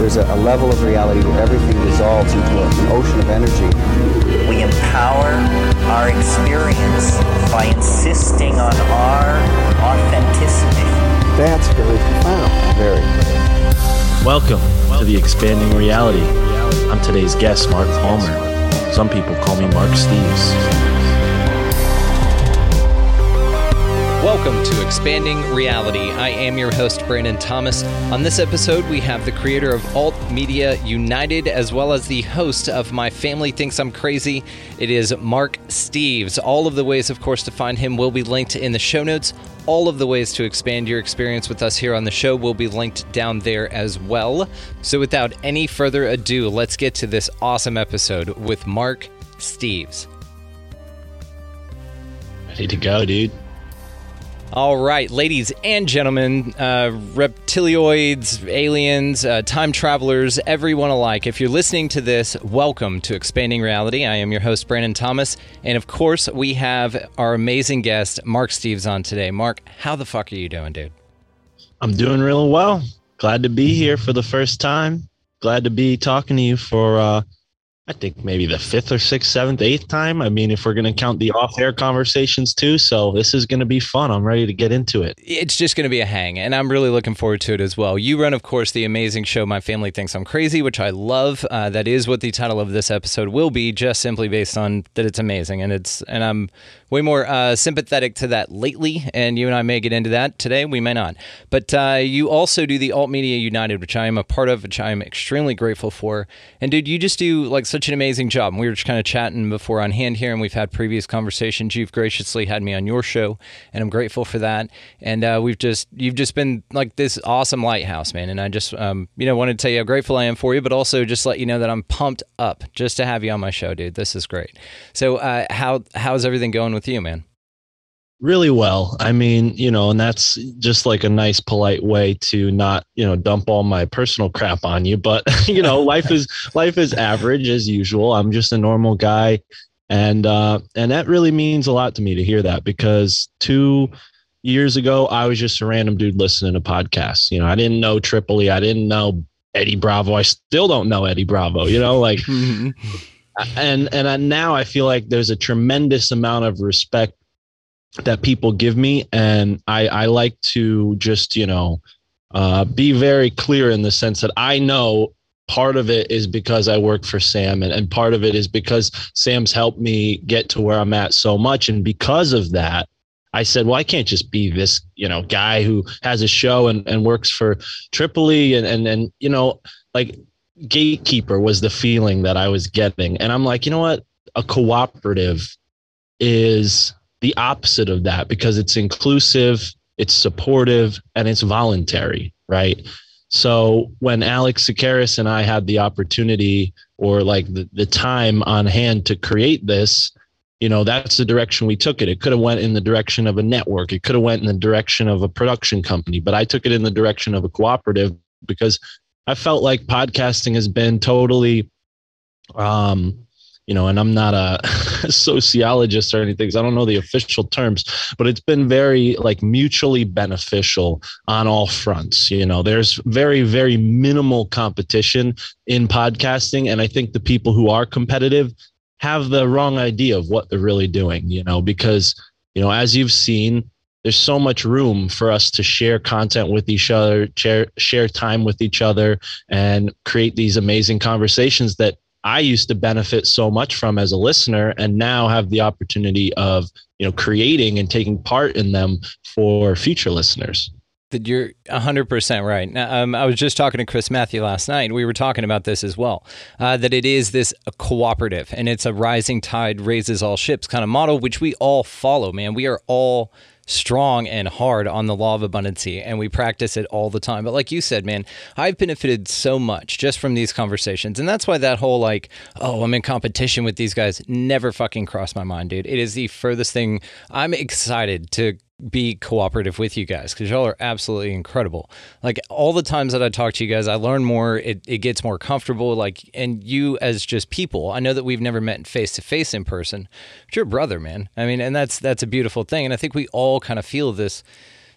There's a, a level of reality where everything dissolves into an ocean of energy. We empower our experience by insisting on our authenticity. That's very profound. Very. Welcome to the Expanding Reality. I'm today's guest, Mark Palmer. Some people call me Mark Steeves. Welcome to Expanding Reality. I am your host, Brandon Thomas. On this episode, we have the creator of Alt Media United, as well as the host of My Family Thinks I'm Crazy. It is Mark Steeves. All of the ways, of course, to find him will be linked in the show notes. All of the ways to expand your experience with us here on the show will be linked down there as well. So, without any further ado, let's get to this awesome episode with Mark Steeves. Ready to go, dude. All right, ladies and gentlemen, uh, reptilioids, aliens, uh, time travelers, everyone alike. If you're listening to this, welcome to Expanding Reality. I am your host, Brandon Thomas. And of course, we have our amazing guest, Mark Steeves, on today. Mark, how the fuck are you doing, dude? I'm doing real well. Glad to be here for the first time. Glad to be talking to you for uh, I think maybe the fifth or sixth, seventh, eighth time. I mean, if we're going to count the off air conversations too. So this is going to be fun. I'm ready to get into it. It's just going to be a hang, and I'm really looking forward to it as well. You run, of course, the amazing show My Family Thinks I'm Crazy, which I love. Uh, that is what the title of this episode will be, just simply based on that it's amazing. And it's, and I'm way more uh, sympathetic to that lately, and you and I may get into that today. We may not. But uh, you also do the Alt Media United, which I am a part of, which I am extremely grateful for. And dude, you just do like such an amazing job. We were just kind of chatting before on hand here, and we've had previous conversations. You've graciously had me on your show, and I'm grateful for that. And uh, we've just you've just been like this awesome lighthouse, man. And I just um, you know wanted to tell you how grateful I am for you, but also just let you know that I'm pumped up just to have you on my show, dude. This is great. So uh, how how's everything going with you, man? Really well. I mean, you know, and that's just like a nice, polite way to not, you know, dump all my personal crap on you. But you know, life is life is average as usual. I'm just a normal guy, and uh, and that really means a lot to me to hear that because two years ago I was just a random dude listening to podcasts. You know, I didn't know Tripoli. I didn't know Eddie Bravo. I still don't know Eddie Bravo. You know, like. and and I, now I feel like there's a tremendous amount of respect that people give me. And i i like to just you know uh, be very clear in the sense that i know part of it is because i work for sam and, and part of it is because sam's helped me get to where i'm at so much. And because of that i said well i can't just be this you know guy who has a show and, and works for tripoli. And, and and you know like gatekeeper was the feeling that i was getting. And i'm like you know what? A cooperative is the opposite of that because it's inclusive, it's supportive, and it's voluntary, right? So when Alex Sakaris and I had the opportunity or like the, the time on hand to create this, you know, that's the direction we took it. It could have went in the direction of a network. It could have went in the direction of a production company, but I took it in the direction of a cooperative because I felt like podcasting has been totally um you know, and I'm not a sociologist or anything, so I don't know the official terms, but it's been very like mutually beneficial on all fronts. You know, there's very, very minimal competition in podcasting. And I think the people who are competitive have the wrong idea of what they're really doing, you know, because, you know, as you've seen, there's so much room for us to share content with each other, share, share time with each other, and create these amazing conversations that I used to benefit so much from as a listener and now have the opportunity of, you know, creating and taking part in them for future listeners. That you're 100% right. Um, I was just talking to Chris Matthew last night. We were talking about this as well. Uh, that it is this cooperative and it's a rising tide raises all ships kind of model, which we all follow, man. We are all strong and hard on the law of abundancy and we practice it all the time. But like you said, man, I've benefited so much just from these conversations. And that's why that whole like, oh, I'm in competition with these guys never fucking crossed my mind, dude. It is the furthest thing. I'm excited to be cooperative with you guys because y'all are absolutely incredible. Like all the times that I talk to you guys, I learn more. It, it gets more comfortable. Like, and you as just people, I know that we've never met face to face in person, but you're a brother, man. I mean, and that's that's a beautiful thing. And I think we all kind of feel this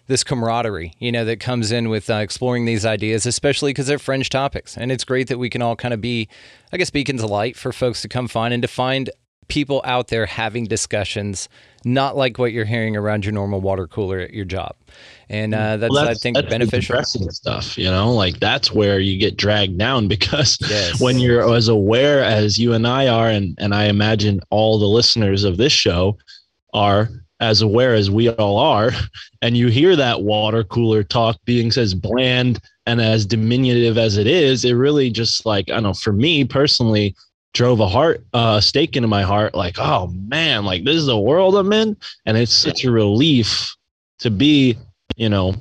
this camaraderie, you know, that comes in with uh, exploring these ideas, especially because they're fringe topics. And it's great that we can all kind of be, I guess, beacons of light for folks to come find and to find people out there having discussions, not like what you're hearing around your normal water cooler at your job. And uh, that's, well, that's, I think, that's beneficial. stuff, you know, like that's where you get dragged down because yes. when you're as aware as you and I are, and, and I imagine all the listeners of this show are as aware as we all are, and you hear that water cooler talk being as bland and as diminutive as it is, it really just like, I don't know, for me personally, drove a heart uh stake into my heart like oh man like this is the world i'm in. And it's such a relief to be you know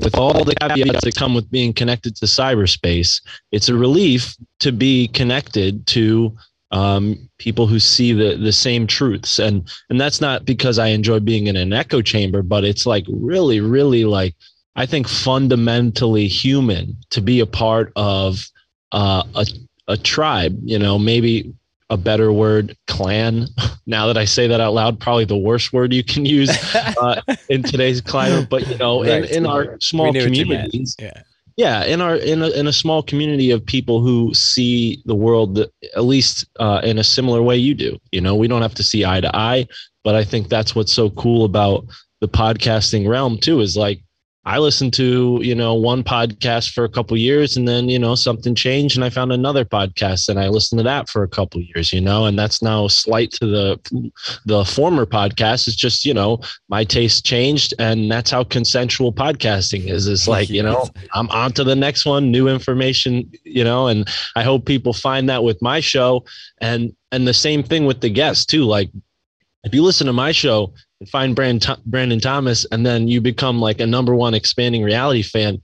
with all the caveats that come with being connected to cyberspace it's a relief to be connected to um, people who see the the same truths. And and that's not because i enjoy being in an echo chamber but it's like really really like i think fundamentally human to be a part of uh, a a tribe, you know, maybe a better word, clan. Now that I say that out loud, probably the worst word you can use uh, in today's climate. But you know, right. in, in our small communities, yeah, yeah, in our in a, in a small community of people who see the world at least uh, in a similar way you do. You know, we don't have to see eye to eye, but I think that's what's so cool about the podcasting realm too. Is like I listened to, you know, one podcast for a couple years and then, you know, something changed and I found another podcast and I listened to that for a couple years, you know, and that's now slight to the the former podcast. It's just, you know, my taste changed and that's how consensual podcasting is. It's like, you know, I'm on to the next one, new information, you know, and I hope people find that with my show and and the same thing with the guests too. Like if you listen to my show, find Brandon, Brandon Thomas and then you become like a number one expanding reality fan,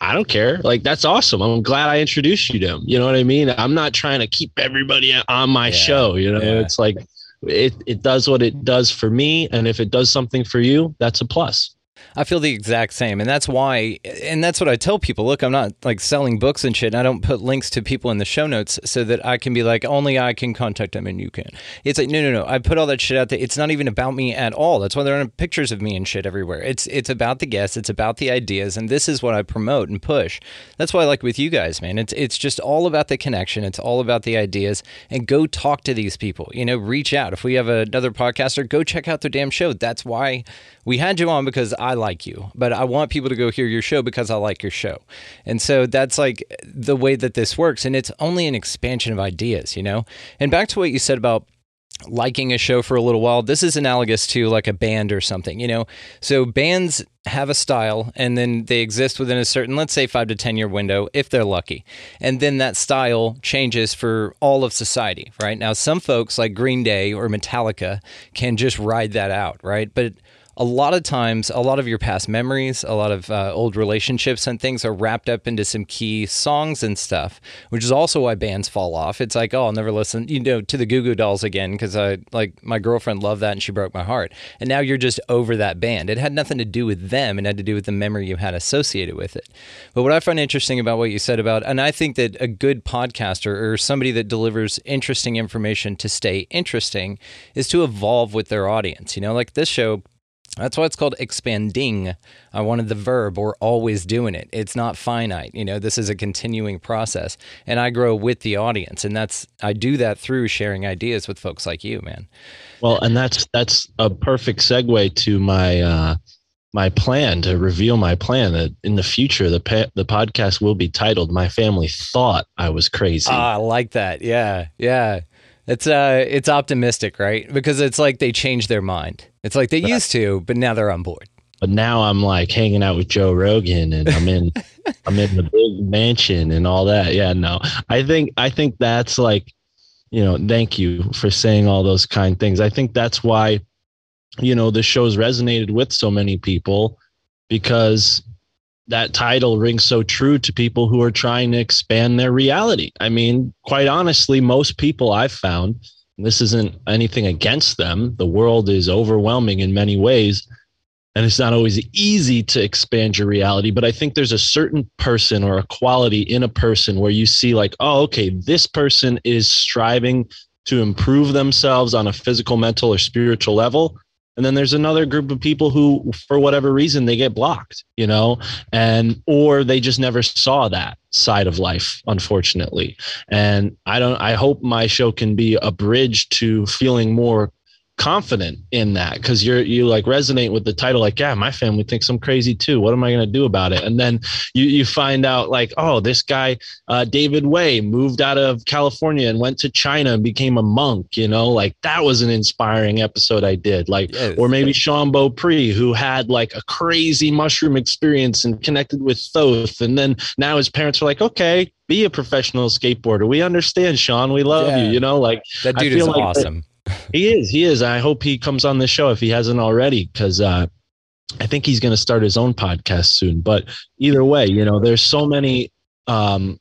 I don't care. Like that's awesome. I'm glad I introduced you to him. You know what I mean? I'm not trying to keep everybody on my yeah, show. You know, yeah. it's like it it does what it does for me, and if it does something for you, that's a plus. I feel the exact same. And that's why, and that's what I tell people look, I'm not like selling books and shit. And I don't put links to people in the show notes so that I can be like, only I can contact them and you can. It's like, no, no, no. I put all that shit out there. It's not even about me at all. That's why there aren't pictures of me and shit everywhere. It's, it's about the guests, it's about the ideas. And this is what I promote and push. That's why I like with you guys, man. It's, it's just all about the connection, it's all about the ideas. And go talk to these people, you know, reach out. If we have another podcaster, go check out their damn show. That's why we had you on because I like you, but I want people to go hear your show because I like your show. And so that's like the way that this works. And it's only an expansion of ideas, you know? And back to what you said about liking a show for a little while this is analogous to like a band or something you know so bands have a style and then they exist within a certain let's say 5 to 10 year window if they're lucky and then that style changes for all of society right now some folks like green day or metallica can just ride that out right but a lot of times, a lot of your past memories, a lot of uh, old relationships and things are wrapped up into some key songs and stuff, which is also why bands fall off. It's like, oh, I'll never listen, you know, to the Goo Goo Dolls again because I like my girlfriend loved that and she broke my heart. And now you're just over that band. It had nothing to do with them, it had to do with the memory you had associated with it. But what I find interesting about what you said about, and I think that a good podcaster or somebody that delivers interesting information to stay interesting is to evolve with their audience. You know, like this show that's why it's called expanding. I wanted the verb or always doing it. It's not finite. You know, this is a continuing process. And I grow with the audience. And that's I do that through sharing ideas with folks like you, man. Well, and that's that's a perfect segue to my uh my plan to reveal my plan that in the future the pa- the podcast will be titled "My Family Thought I Was Crazy." Ah, I like that. Yeah, yeah. It's uh, it's optimistic, right? Because it's like they changed their mind. It's like they used to, but now they're on board. But now I'm like hanging out with Joe Rogan, and I'm in, I'm in the big mansion and all that. Yeah, no, I think I think that's like, you know, thank you for saying all those kind things. I think that's why you know the show's resonated with so many people because that title rings so true to people who are trying to expand their reality. I mean, quite honestly, most people I've found, this isn't anything against them, the world is overwhelming in many ways. And it's not always easy to expand your reality, but I think there's a certain person or a quality in a person where you see, like, oh, okay, this person is striving to improve themselves on a physical, mental, or spiritual level and then there's another group of people who for whatever reason they get blocked you know and or they just never saw that side of life unfortunately. And i don't i hope my show can be a bridge to feeling more confident in that because you're you like resonate with the title like yeah my family thinks i'm crazy too. What am i going to do about it? And then you you find out like oh this guy uh, david way moved out of california and went to china and became a monk you know? Like that was an inspiring episode i did. Like yes. or maybe Shawn Beaupre who had like a crazy mushroom experience and connected with thoth. And then now his parents are like okay be a professional skateboarder. We understand Shawn. We love yeah. you you know? Like that dude is like awesome he is. He is. I hope he comes on the show if he hasn't already, because uh, I think he's going to start his own podcast soon. But either way, you know, there's so many um,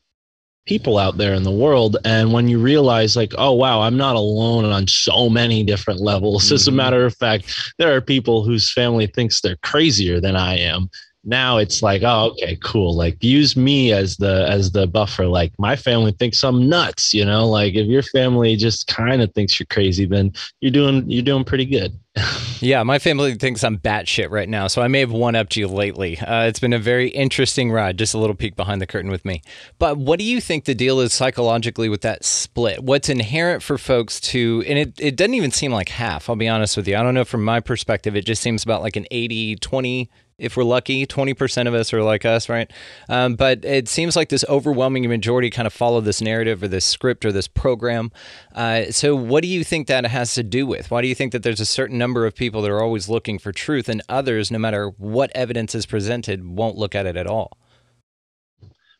people out there in the world, and when you realize, like, oh wow, I'm not alone on so many different levels. Mm-hmm. As a mm-hmm. matter of fact, there are people whose family thinks they're crazier than I am, now it's like oh okay cool. Like use me as the as the buffer. Like my family thinks i'm nuts you know? Like if your family just kind of thinks you're crazy then you're doing you're doing pretty good. Yeah my family thinks i'm batshit right now so i may have one upped you lately. Uh, it's been a very interesting ride just a little peek behind the curtain with me. But what do you think the deal is psychologically with that split? What's inherent for folks to and it, it doesn't even seem like half i'll be honest with you. I don't know from my perspective it just seems about like an 80 20 if we're lucky. 20% of us are like us, right? Um, but it seems like this overwhelming majority kind of follow this narrative or this script or this program. Uh, so, what do you think that has to do with? Why do you think that there's a certain number of people that are always looking for truth and others, no matter what evidence is presented, won't look at it at all?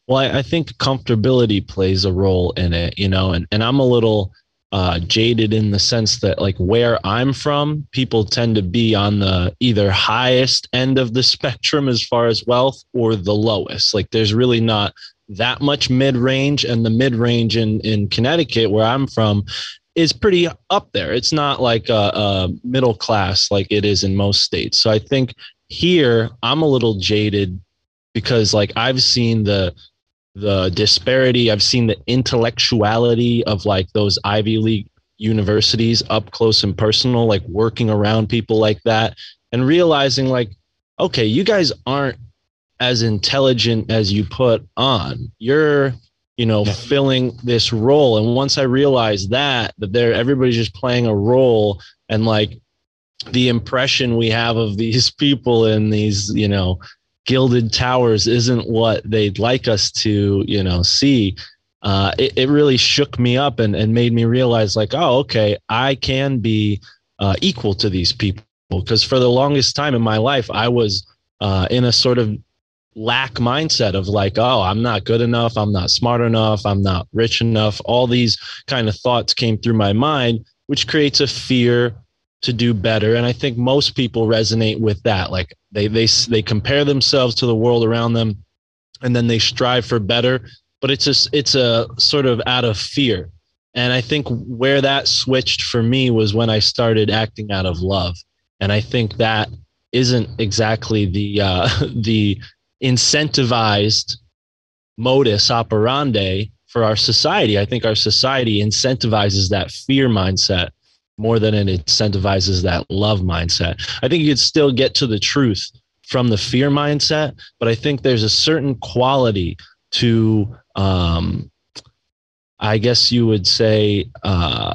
Well, I, I think comfortability plays a role in it, you know, and, and I'm a little uh, jaded in the sense that like where I'm from, people tend to be on the either highest end of the spectrum as far as wealth or the lowest. Like there's really not that much mid range, and the mid range in in Connecticut, where I'm from, is pretty up there. It's not like a, a middle class like it is in most states. So I think here I'm a little jaded because like I've seen the the disparity. I've seen the intellectuality of like those Ivy League universities up close and personal, like working around people like that and realizing like, okay, you guys aren't as intelligent as you put on. You're, you know, yeah. filling this role. And once I realized that, that they're everybody's just playing a role and like the impression we have of these people in these, you know, gilded towers isn't what they'd like us to, you know, see. Uh, it, it really shook me up and, and made me realize like, oh, okay, I can be uh, equal to these people. Because for the longest time in my life, I was uh, in a sort of lack mindset of like, oh, I'm not good enough. I'm not smart enough. I'm not rich enough. All these kind of thoughts came through my mind, which creates a fear to do better. And i think most people resonate with that. Like they they they compare themselves to the world around them and then they strive for better. But it's a it's a sort of out of fear. And i think where that switched for me was when i started acting out of love. And i think that isn't exactly the uh the incentivized modus operandi for our society. I think our society incentivizes that fear mindset more than it incentivizes that love mindset. I think you could still get to the truth from the fear mindset, but I think there's a certain quality to, um, I guess you would say, uh,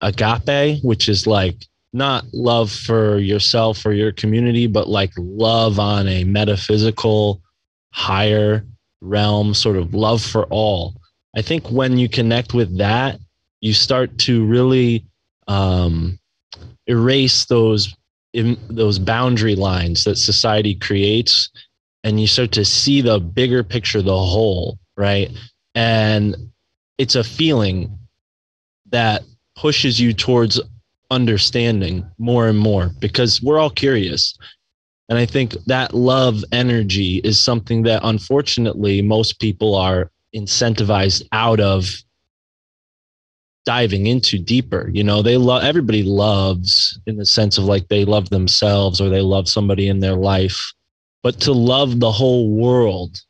agape, which is like not love for yourself or your community, but like love on a metaphysical, higher realm, sort of love for all. I think when you connect with that, you start to really um, erase those in, those boundary lines that society creates and you start to see the bigger picture the whole right and it's a feeling that pushes you towards understanding more and more because we're all curious. And I think that love energy is something that unfortunately most people are incentivized out of diving into deeper. You know, they love everybody loves in the sense of like they love themselves or they love somebody in their life. But to love the whole world,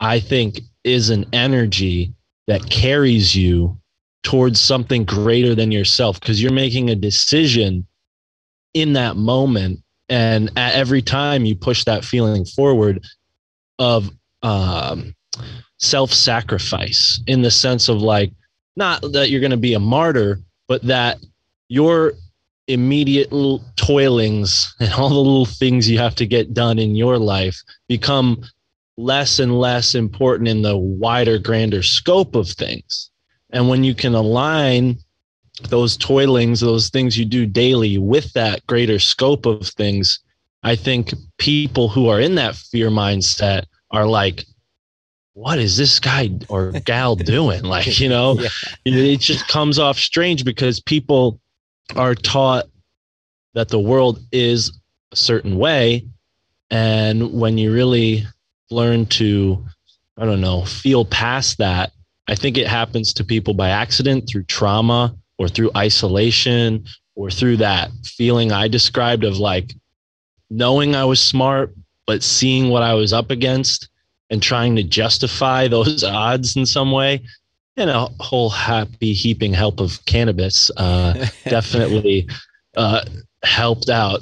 I think is an energy that carries you towards something greater than yourself because you're making a decision in that moment and at every time you push that feeling forward of um, self-sacrifice in the sense of like not that you're going to be a martyr but that your immediate little toilings and all the little things you have to get done in your life become less and less important in the wider grander scope of things. And when you can align those toilings, those things you do daily with that greater scope of things, I think people who are in that fear mindset are like, what is this guy or gal doing? Like, you know, yeah. it just comes off strange because people are taught that the world is a certain way. And when you really learn to, I don't know, feel past that I think it happens to people by accident through trauma or through isolation or through that feeling I described of like knowing I was smart, but seeing what I was up against and trying to justify those odds in some way. And a whole happy heaping help of cannabis uh, definitely uh, helped out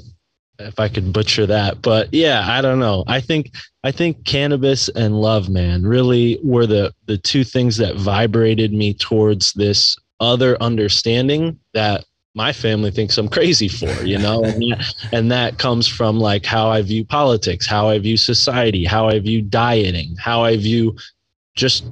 if I could butcher that. But yeah, I don't know. I think I think cannabis and love, man, really were the the two things that vibrated me towards this other understanding that my family thinks I'm crazy for, you know, and, that, and that comes from like how I view politics, how I view society, how I view dieting, how I view just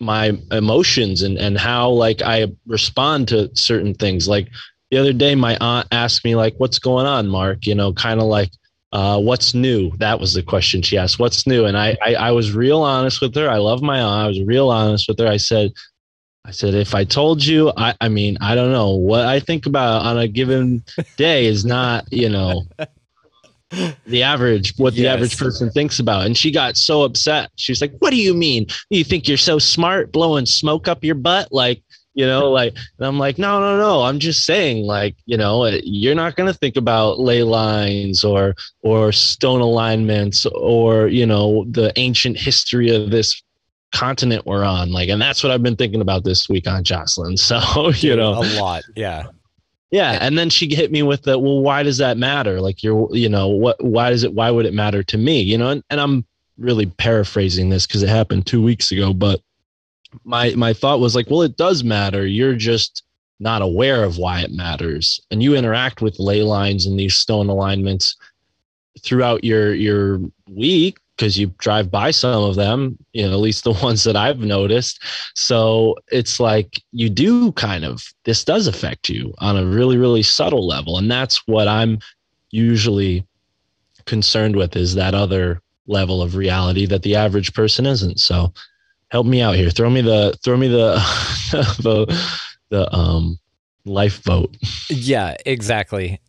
my emotions and and how like I respond to certain things. Like the other day, my aunt asked me like, "What's going on, Mark?" You know, kind of like uh, what's new? That was the question she asked. What's new? And I, I, I was real honest with her. I love my aunt. I was real honest with her. I said, I said, if I told you, I, I mean, I don't know what I think about on a given day is not, you know, the average, what the yes. average person thinks about. And she got so upset. She was like, what do you mean? You think you're so smart blowing smoke up your butt? Like, you know like and i'm like no no no i'm just saying like you know uh, you're not going to think about ley lines or or stone alignments or you know the ancient history of this continent we're on like and that's what i've been thinking about this week on jocelyn. So you know. A lot yeah. Yeah and then she hit me with the well why does that matter? Like you're you know what why does it why would it matter to me? You know and, and i'm really paraphrasing this because it happened two weeks ago but my my thought was like, well, it does matter. You're just not aware of why it matters, and you interact with ley lines and these stone alignments throughout your your week because you drive by some of them, you know, at least the ones that I've noticed. So it's like you do kind of, this does affect you on a really, really subtle level. And that's what I'm usually concerned with is that other level of reality that the average person isn't. So help me out here. Throw me the throw me the the the um lifeboat. Yeah, exactly.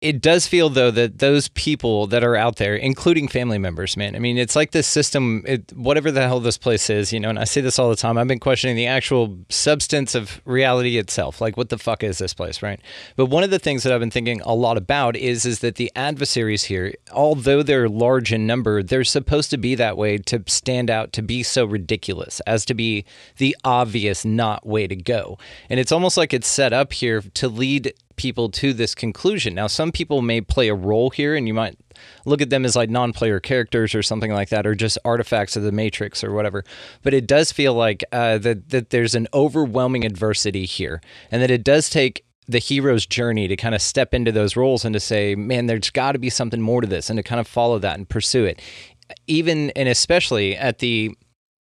It does feel though that those people that are out there, including family members, man. I mean, it's like this system, it, whatever the hell this place is, you know. And I say this all the time. I've been questioning the actual substance of reality itself. Like, what the fuck is this place, right? But one of the things that I've been thinking a lot about is is that the adversaries here, although they're large in number, they're supposed to be that way to stand out, to be so ridiculous, as to be the obvious not way to go. And it's almost like it's set up here to lead people to this conclusion. Now, some people may play a role here, and you might look at them as like non-player characters or something like that, or just artifacts of the Matrix or whatever. But it does feel like uh, that that there's an overwhelming adversity here, and that it does take the hero's journey to kind of step into those roles and to say, man, there's got to be something more to this, and to kind of follow that and pursue it, even and especially at the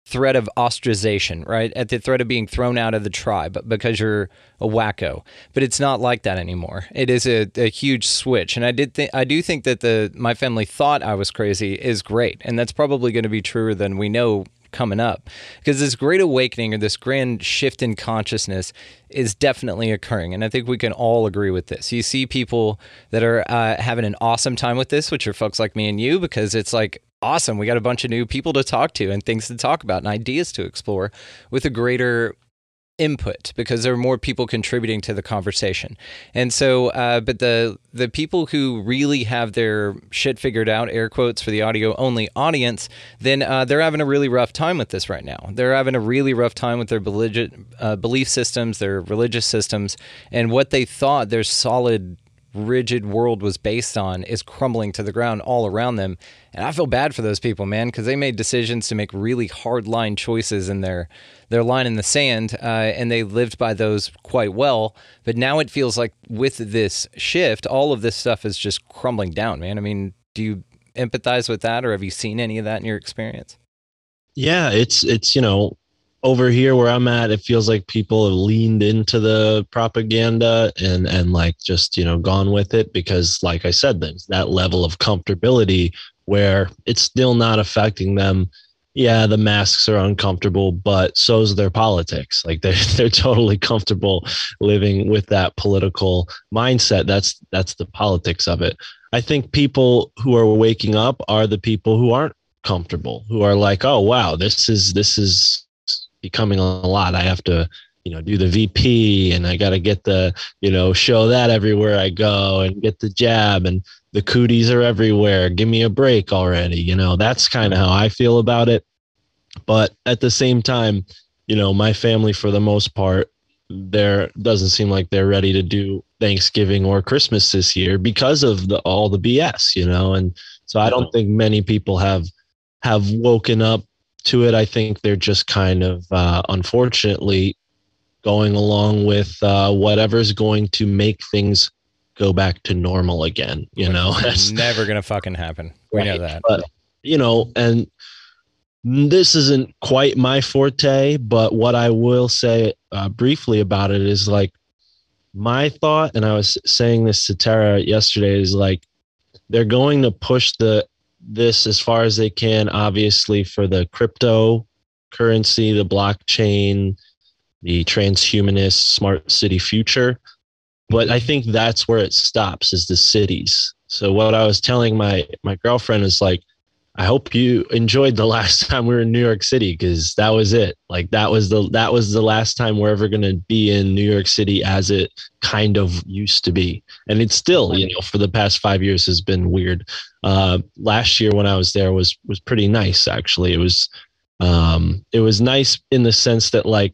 threat of ostracization, right? At the threat of being thrown out of the tribe because you're a wacko. But it's not like that anymore. It is a, a huge switch. And I did think I do think that the my family thought I was crazy is great. And that's probably going to be truer than we know coming up because this great awakening or this grand shift in consciousness is definitely occurring. And I think we can all agree with this. You see people that are uh, having an awesome time with this, which are folks like me and you, because it's like, awesome. We got a bunch of new people to talk to and things to talk about and ideas to explore with a greater input because there are more people contributing to the conversation. And so, uh, but the the people who really have their shit figured out, air quotes for the audio only audience, then uh, they're having a really rough time with this right now. They're having a really rough time with their beligi- uh, belief systems, their religious systems, and what they thought their solid rigid world was based on is crumbling to the ground all around them. And I feel bad for those people, man, because they made decisions to make really hard line choices in their their line in the sand, uh, and they lived by those quite well. But now it feels like with this shift, all of this stuff is just crumbling down, man. I mean, do you empathize with that, or have you seen any of that in your experience? Yeah, it's it's you know over here where I'm at, it feels like people have leaned into the propaganda and and like just you know gone with it because, like I said, there's that level of comfortability where it's still not affecting them yeah, the masks are uncomfortable, but so's their politics. Like they're they're totally comfortable living with that political mindset. That's that's the politics of it. I think people who are waking up are the people who aren't comfortable, who are like, oh wow, this is this is becoming a lot. I have to you know do the vp and i got to get the you know show that everywhere i go and get the jab and the cooties are everywhere. Give me a break already you know that's kind of how i feel about it. But at the same time you know my family for the most part there doesn't seem like they're ready to do thanksgiving or christmas this year because of the all the bs you know and so i don't think many people have have woken up to it i think they're just kind of uh, unfortunately going along with uh, whatever's going to make things go back to normal again. You know, that's never gonna fucking happen. We right. know that. But you know, and this isn't quite my forte, but what I will say uh, briefly about it is like my thought, and I was saying this to Tara yesterday, is like they're going to push the this as far as they can, obviously for the crypto currency, the blockchain, the transhumanist smart city future. But I think that's where it stops is the cities. So what I was telling my my girlfriend is like, I hope you enjoyed the last time we were in New York City because that was it. Like that was the that was the last time we're ever going to be in New York City as it kind of used to be, and it's still you know for the past five years has been weird. Uh, last year when I was there was was pretty nice actually. It was um, it was nice in the sense that like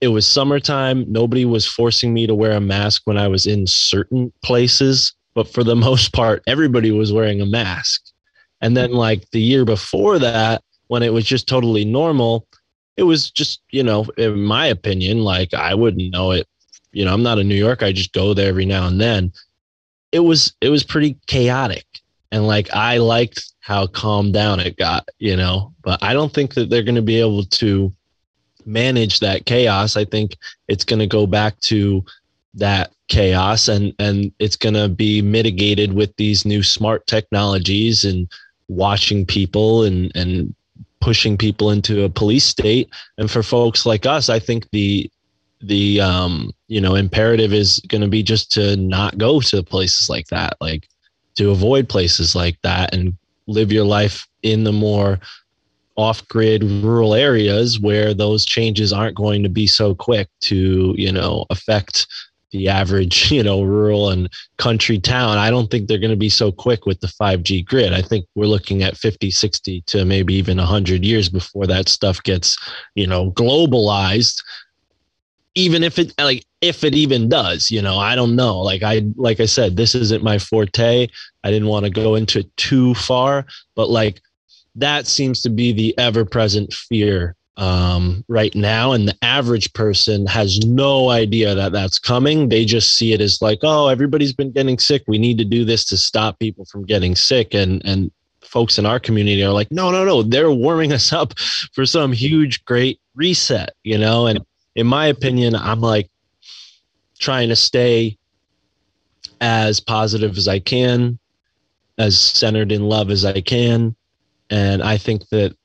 it was summertime. Nobody was forcing me to wear a mask when I was in certain places, but for the most part, everybody was wearing a mask. And then, like the year before that, when it was just totally normal, it was just, you know, in my opinion, like I wouldn't know it. You know, I'm not a New Yorker. I just go there every now and then. It was, it was pretty chaotic. And like I liked how calmed down it got, you know, but I don't think that they're going to be able to manage that chaos, I think it's going to go back to that chaos and and it's going to be mitigated with these new smart technologies and watching people and and pushing people into a police state. And for folks like us i think the the um you know imperative is going to be just to not go to places like that like to avoid places like that and live your life in the more off grid rural areas where those changes aren't going to be so quick to, you know, affect the average, you know, rural and country town. I don't think they're going to be so quick with the 5G grid. I think we're looking at 50, 60 to maybe even 100 years before that stuff gets, you know, globalized. Even if it like if it even does, you know, I don't know. Like I like I said, this isn't my forte. I didn't want to go into too far, but like that seems to be the ever present fear um, right now. And the average person has no idea that that's coming. They just see it as like, oh, everybody's been getting sick. We need to do this to stop people from getting sick. And, and folks in our community are like, no, no, no, they're warming us up for some huge, great reset, you know? And in my opinion, I'm like trying to stay as positive as I can, as centered in love as I can and I think that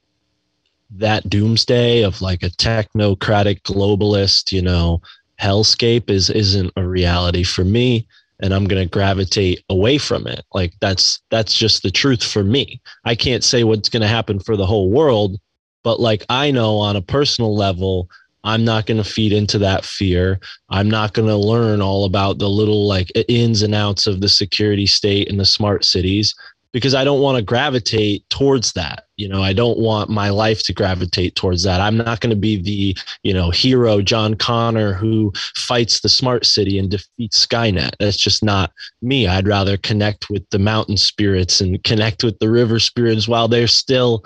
that doomsday of like a technocratic globalist, you know, hellscape is isn't a reality for me and I'm going to gravitate away from it. Like that's that's just the truth for me. I can't say what's going to happen for the whole world, but like I know on a personal level, I'm not going to feed into that fear. I'm not going to learn all about the little like ins and outs of the security state and the smart cities because I don't want to gravitate towards that. You know, I don't want my life to gravitate towards that. I'm not going to be the, you know, hero John Connor who fights the smart city and defeats Skynet. That's just not me. I'd rather connect with the mountain spirits and connect with the river spirits while they're still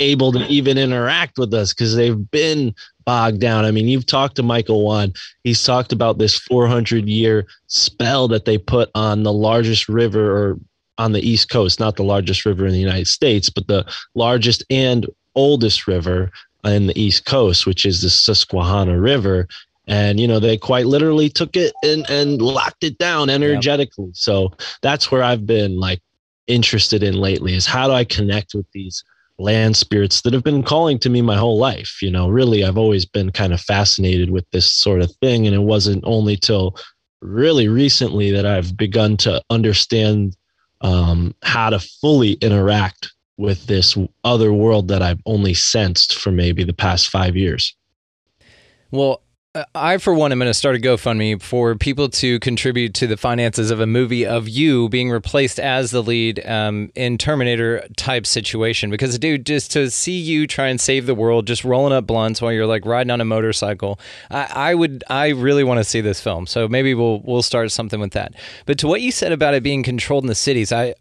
able to even interact with us because they've been bogged down. I mean, you've talked to Michael Wan. He's talked about this 400 year spell that they put on the largest river or on the East Coast, not the largest river in the United States, but the largest and oldest river in the East Coast, which is the Susquehanna River. And, you know, they quite literally took it and, and locked it down energetically. Yep. So that's where I've been like interested in lately is how do I connect with these land spirits that have been calling to me my whole life? You know, really, I've always been kind of fascinated with this sort of thing. And it wasn't only till really recently that I've begun to understand um, how to fully interact with this other world that I've only sensed for maybe the past five years. Well, I, for one, am going to start a GoFundMe for people to contribute to the finances of a movie of you being replaced as the lead um, in Terminator type situation. Because, dude, just to see you try and save the world, just rolling up blunts while you're like riding on a motorcycle, I, I would, I really want to see this film. So maybe we'll we'll start something with that. But to what you said about it being controlled in the cities, I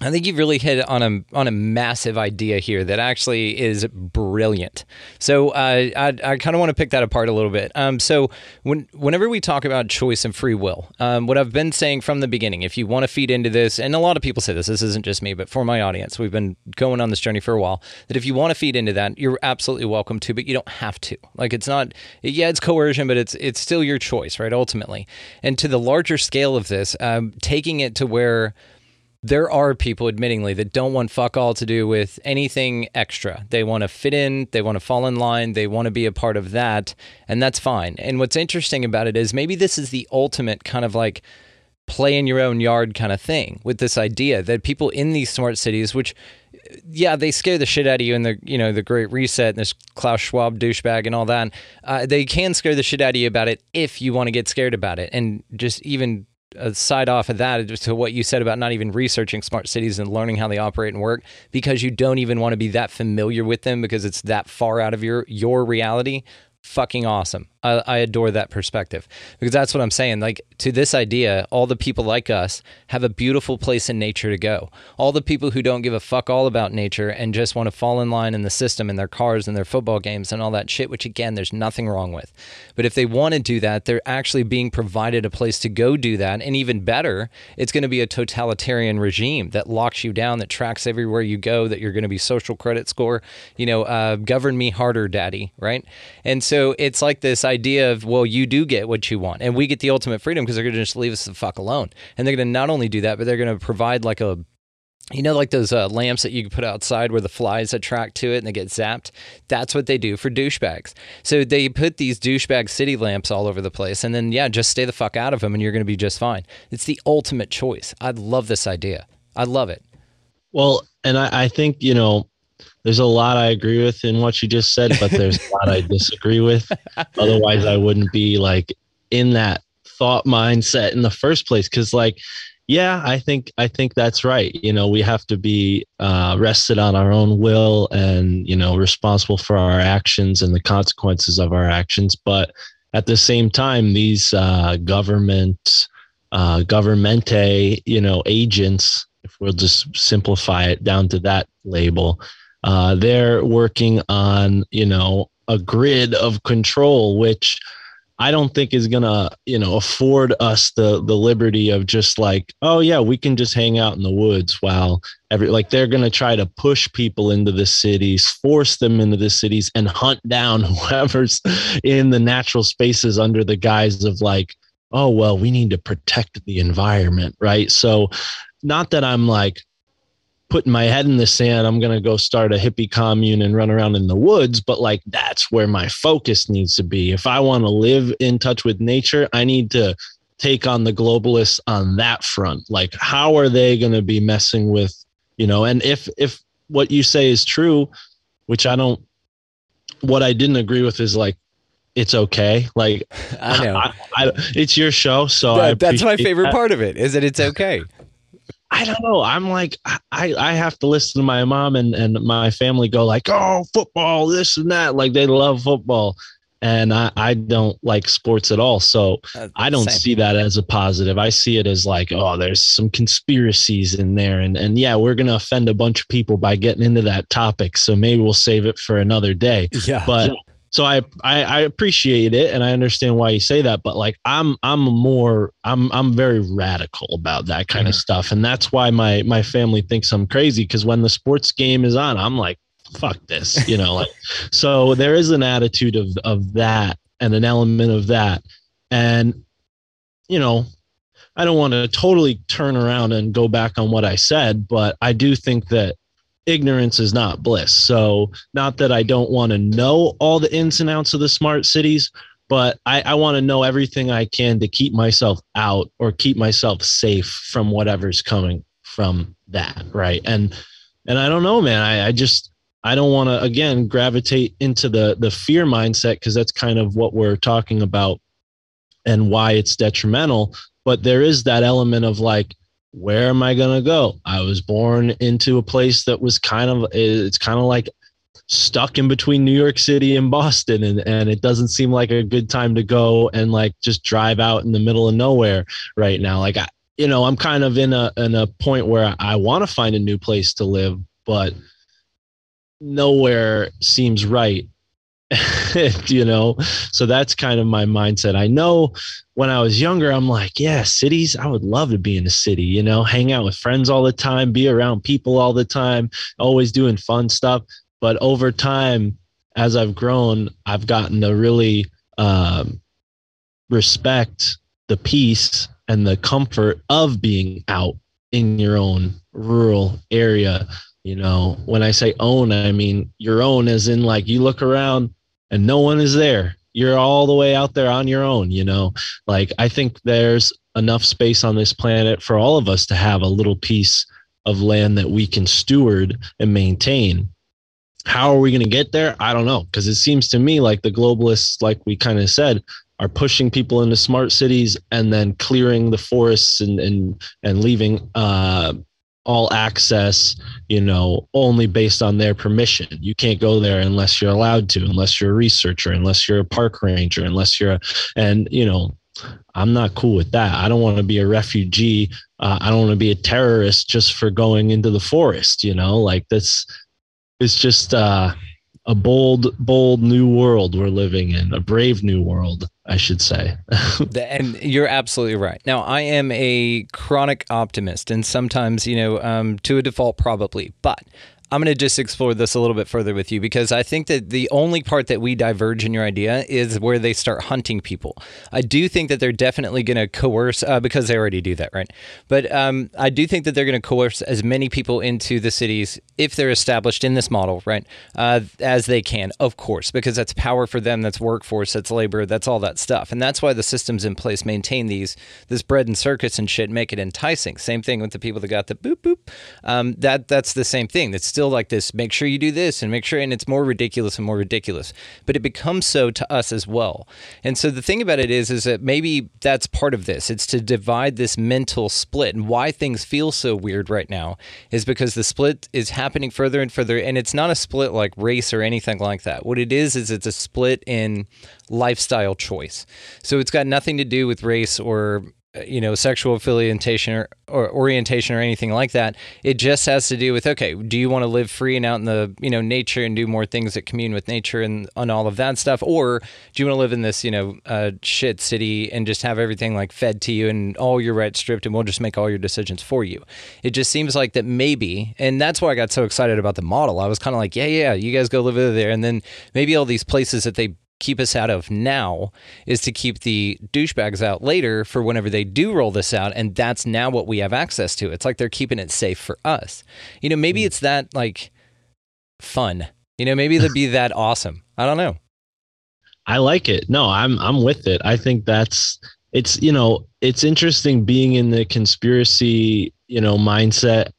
I think you've really hit on a on a massive idea here that actually is brilliant. So uh, I I kind of want to pick that apart a little bit. Um, so when whenever we talk about choice and free will, um, what I've been saying from the beginning, if you want to feed into this, and a lot of people say this, this isn't just me, but for my audience, we've been going on this journey for a while. That if you want to feed into that, you're absolutely welcome to, but you don't have to. Like it's not, yeah, it's coercion, but it's it's still your choice, right? Ultimately, and to the larger scale of this, um, taking it to where there are people, admittingly, that don't want fuck all to do with anything extra. They want to fit in, they want to fall in line, they want to be a part of that, and that's fine. And what's interesting about it is maybe this is the ultimate kind of like play in your own yard kind of thing with this idea that people in these smart cities, which yeah, they scare the shit out of you in the you know the Great Reset and this Klaus Schwab douchebag and all that. Uh, they can scare the shit out of you about it if you want to get scared about it, and just even aside off of that to what you said about not even researching smart cities and learning how they operate and work because you don't even want to be that familiar with them because it's that far out of your your reality. Fucking awesome I, I, adore that perspective because that's what I'm saying. Like to this idea, all the people like us have a beautiful place in nature to go. All the people who don't give a fuck all about nature and just want to fall in line in the system and their cars and their football games and all that shit, which again, there's nothing wrong with. But if they want to do that, they're actually being provided a place to go do that. And even better, it's going to be a totalitarian regime that locks you down, that tracks everywhere you go, that you're going to be social credit score, you know, uh, govern me harder, daddy, right? And so it's like this idea of well, you do get what you want, and we get the ultimate freedom because they're going to just leave us the fuck alone, and they're going to not only do that, but they're going to provide like a you know, like those uh, lamps that you can put outside where the flies attract to it and they get zapped? That's what they do for douchebags. So they put these douchebag city lamps all over the place and then, yeah, just stay the fuck out of them and you're going to be just fine. It's the ultimate choice. I love this idea. I love it. Well, and I, I think, you know, there's a lot I agree with in what you just said, but there's a lot I disagree with. Otherwise, I wouldn't be like in that thought mindset in the first place. Cause like, yeah, I think I think that's right. You know, we have to be uh, rested on our own will and you know responsible for our actions and the consequences of our actions. But at the same time, these uh, government uh, governmente you know agents, if we'll just simplify it down to that label, uh, they're working on, you know, a grid of control, which I don't think is gonna, you know, afford us the the liberty of just like, oh yeah, we can just hang out in the woods while every like they're gonna try to push people into the cities, force them into the cities, and hunt down whoever's in the natural spaces under the guise of like, oh well, we need to protect the environment, right? So, not that I'm like putting my head in the sand. I'm going to go start a hippie commune and run around in the woods. But like, that's where my focus needs to be. If I want to live in touch with nature, I need to take on the globalists on that front. Like, how are they going to be messing with, you know, and if, if what you say is true, which I don't, what I didn't agree with is like, it's okay. Like I know I, I, it's your show, so That- that's my favorite that. part of it is that it's okay. I don't know. I'm like, I, I have to listen to my mom and, and my family go like, oh, football, this and that. Like they love football. And I, I don't like sports at all. So Uh, I don't same. see that as a positive. I see it as like, oh, there's some conspiracies in there. And, and yeah, we're going to offend a bunch of people by getting into that topic. So maybe we'll save it for another day Yeah. but so I, I I appreciate it and I understand why you say that, but like I'm I'm more I'm I'm very radical about that kind of mm-hmm. stuff, and that's why my my family thinks I'm crazy because when the sports game is on, I'm like fuck this, you know, like so there is an attitude of of that and an element of that, and you know. I don't want to totally turn around and go back on what I said, but I do think that ignorance is not bliss. So, not that I don't want to know all the ins and outs of the smart cities, but I, I want to know everything I can to keep myself out or keep myself safe from whatever's coming from that. Right. And, and I don't know, man. I, I just, I don't want to again gravitate into the the fear mindset because that's kind of what we're talking about and why it's detrimental. But there is that element of like, where am I going to go? I was born into a place that was kind of, it's kind of like stuck in between New York City and Boston. And, and it doesn't seem like a good time to go and like just drive out in the middle of nowhere right now. Like, I, you know, I'm kind of in a, in a point where I want to find a new place to live, but nowhere seems right you know so that's kind of my mindset. I know when i was younger i'm like yeah cities i would love to be in a city you know hang out with friends all the time be around people all the time always doing fun stuff. But over time as i've grown i've gotten to really um, respect the peace and the comfort of being out in your own rural area. You know when i say own i mean your own as in like you look around and no one is there. You're all the way out there on your own you know? Like i think there's enough space on this planet for all of us to have a little piece of land that we can steward and maintain. How are we going to get there? I don't know because it seems to me like the globalists like we kind of said are pushing people into smart cities and then clearing the forests and and and leaving uh all access you know only based on their permission. You can't go there unless you're allowed to unless you're a researcher unless you're a park ranger unless you're a, and you know i'm not cool with that. I don't want to be a refugee. Uh, i don't want to be a terrorist just for going into the forest you know? Like that's it's just uh a bold bold new world we're living in a brave new world i should say. and you're absolutely right. Now, I am a chronic optimist, and sometimes, you know, um, to a default, probably. But I'm going to just explore this a little bit further with you because I think that the only part that we diverge in your idea is where they start hunting people. I do think that they're definitely going to coerce uh, because they already do that, right? But um, I do think that they're going to coerce as many people into the cities if they're established in this model, right? Uh, as they can, of course, because that's power for them, that's workforce, that's labor, that's all that stuff, and that's why the systems in place maintain these this bread and circus and shit, make it enticing. Same thing with the people that got the boop boop. Um, that that's the same thing. That's still like this. Make sure you do this and make sure, and it's more ridiculous and more ridiculous. But it becomes so to us as well. And so the thing about it is, is that maybe that's part of this. It's to divide this mental split, and why things feel so weird right now is because the split is happening further and further, and it's not a split like race or anything like that. What it is is it's a split in lifestyle choice. So it's got nothing to do with race or you know sexual affiliation or, or orientation or anything like that it just has to do with okay do you want to live free and out in the you know nature and do more things that commune with nature and on all of that stuff? Or do you want to live in this you know uh, shit city and just have everything like fed to you and all your rights stripped and we'll just make all your decisions for you? It just seems like that maybe and that's why i got so excited about the model. I was kind of like yeah yeah you guys go live over there. And then maybe all these places that they keep us out of now is to keep the douchebags out later for whenever they do roll this out and that's now what we have access to. It's like they're keeping it safe for us. You know maybe hmm. it's that like fun. You know maybe it'd be that awesome. I don't know. I like it. No, I'm I'm with it. I think that's it's you know it's interesting being in the conspiracy you know mindset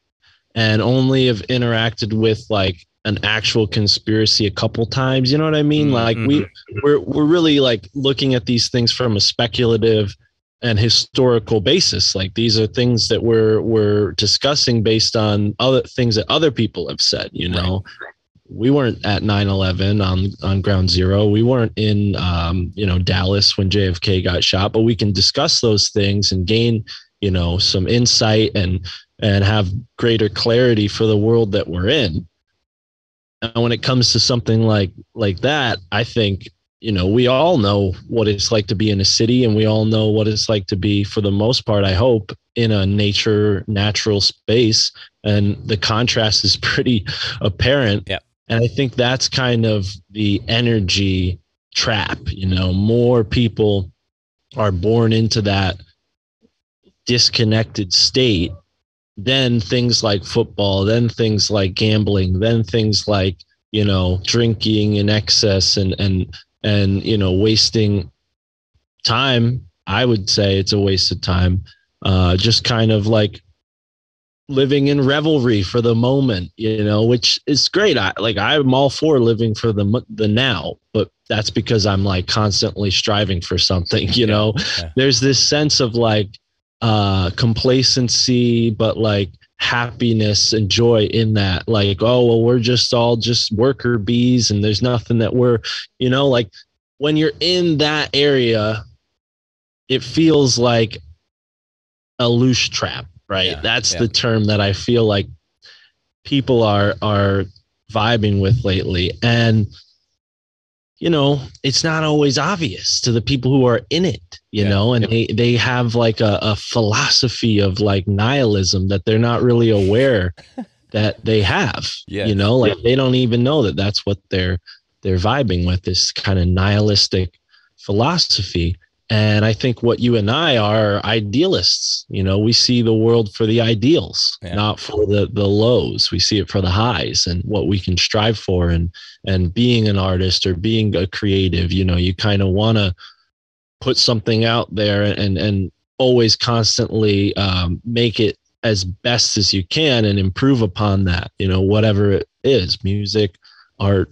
and only have interacted with like an actual conspiracy a couple times you know what i mean? Like we we're we're really like looking at these things from a speculative and historical basis. Like these are things that we're we're discussing based on other things that other people have said you know? We weren't at 9-11 on on ground zero. We weren't in um, you know dallas when jfk got shot but we can discuss those things and gain you know some insight and and have greater clarity for the world that we're in and when it comes to something like like that i think you know we all know what it's like to be in a city and we all know what it's like to be for the most part i hope in a nature natural space and the contrast is pretty apparent Yeah. and i think that's kind of the energy trap you know more people are born into that disconnected state then things like football then things like gambling then things like you know drinking in excess and and and you know wasting time. I would say it's a waste of time. Uh just kind of like living in revelry for the moment you know which is great. I like i'm all for living for the the now but that's because i'm like constantly striving for something you know? Yeah. there's this sense of like uh complacency but like happiness and joy in that. Like oh well we're just all just worker bees and there's nothing that we're you know like when you're in that area it feels like a loose trap right? Yeah, that's yeah. the term that i feel like people are are vibing with lately. And you know it's not always obvious to the people who are in it you Yeah. know and they they have like a, a philosophy of like nihilism that they're not really aware that they have Yeah. you know like they don't even know that that's what they're they're vibing with this kind of nihilistic philosophy and i think what you and i are idealists you know we see the world for the ideals Yeah. not for the the lows we see it for the highs and what we can strive for and and being an artist or being a creative you know you kind of want to put something out there and and always constantly um, make it as best as you can and improve upon that you know whatever it is music art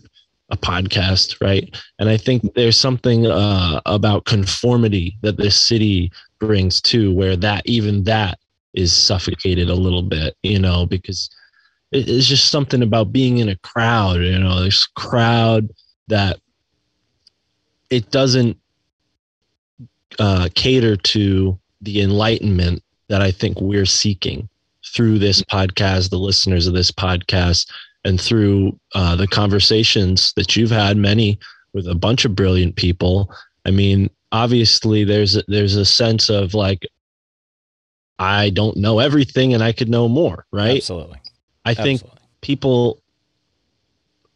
a podcast right? And i think there's something uh, about conformity that this city brings too where that even that is suffocated a little bit you know because it's just something about being in a crowd you know this crowd that it doesn't uh, cater to the enlightenment that I think we're seeking through this podcast, the listeners of this podcast, and through uh, the conversations that you've had, many with a bunch of brilliant people. I mean, obviously, there's a, there's a sense of like, I don't know everything, and I could know more, right? absolutely I think absolutely. people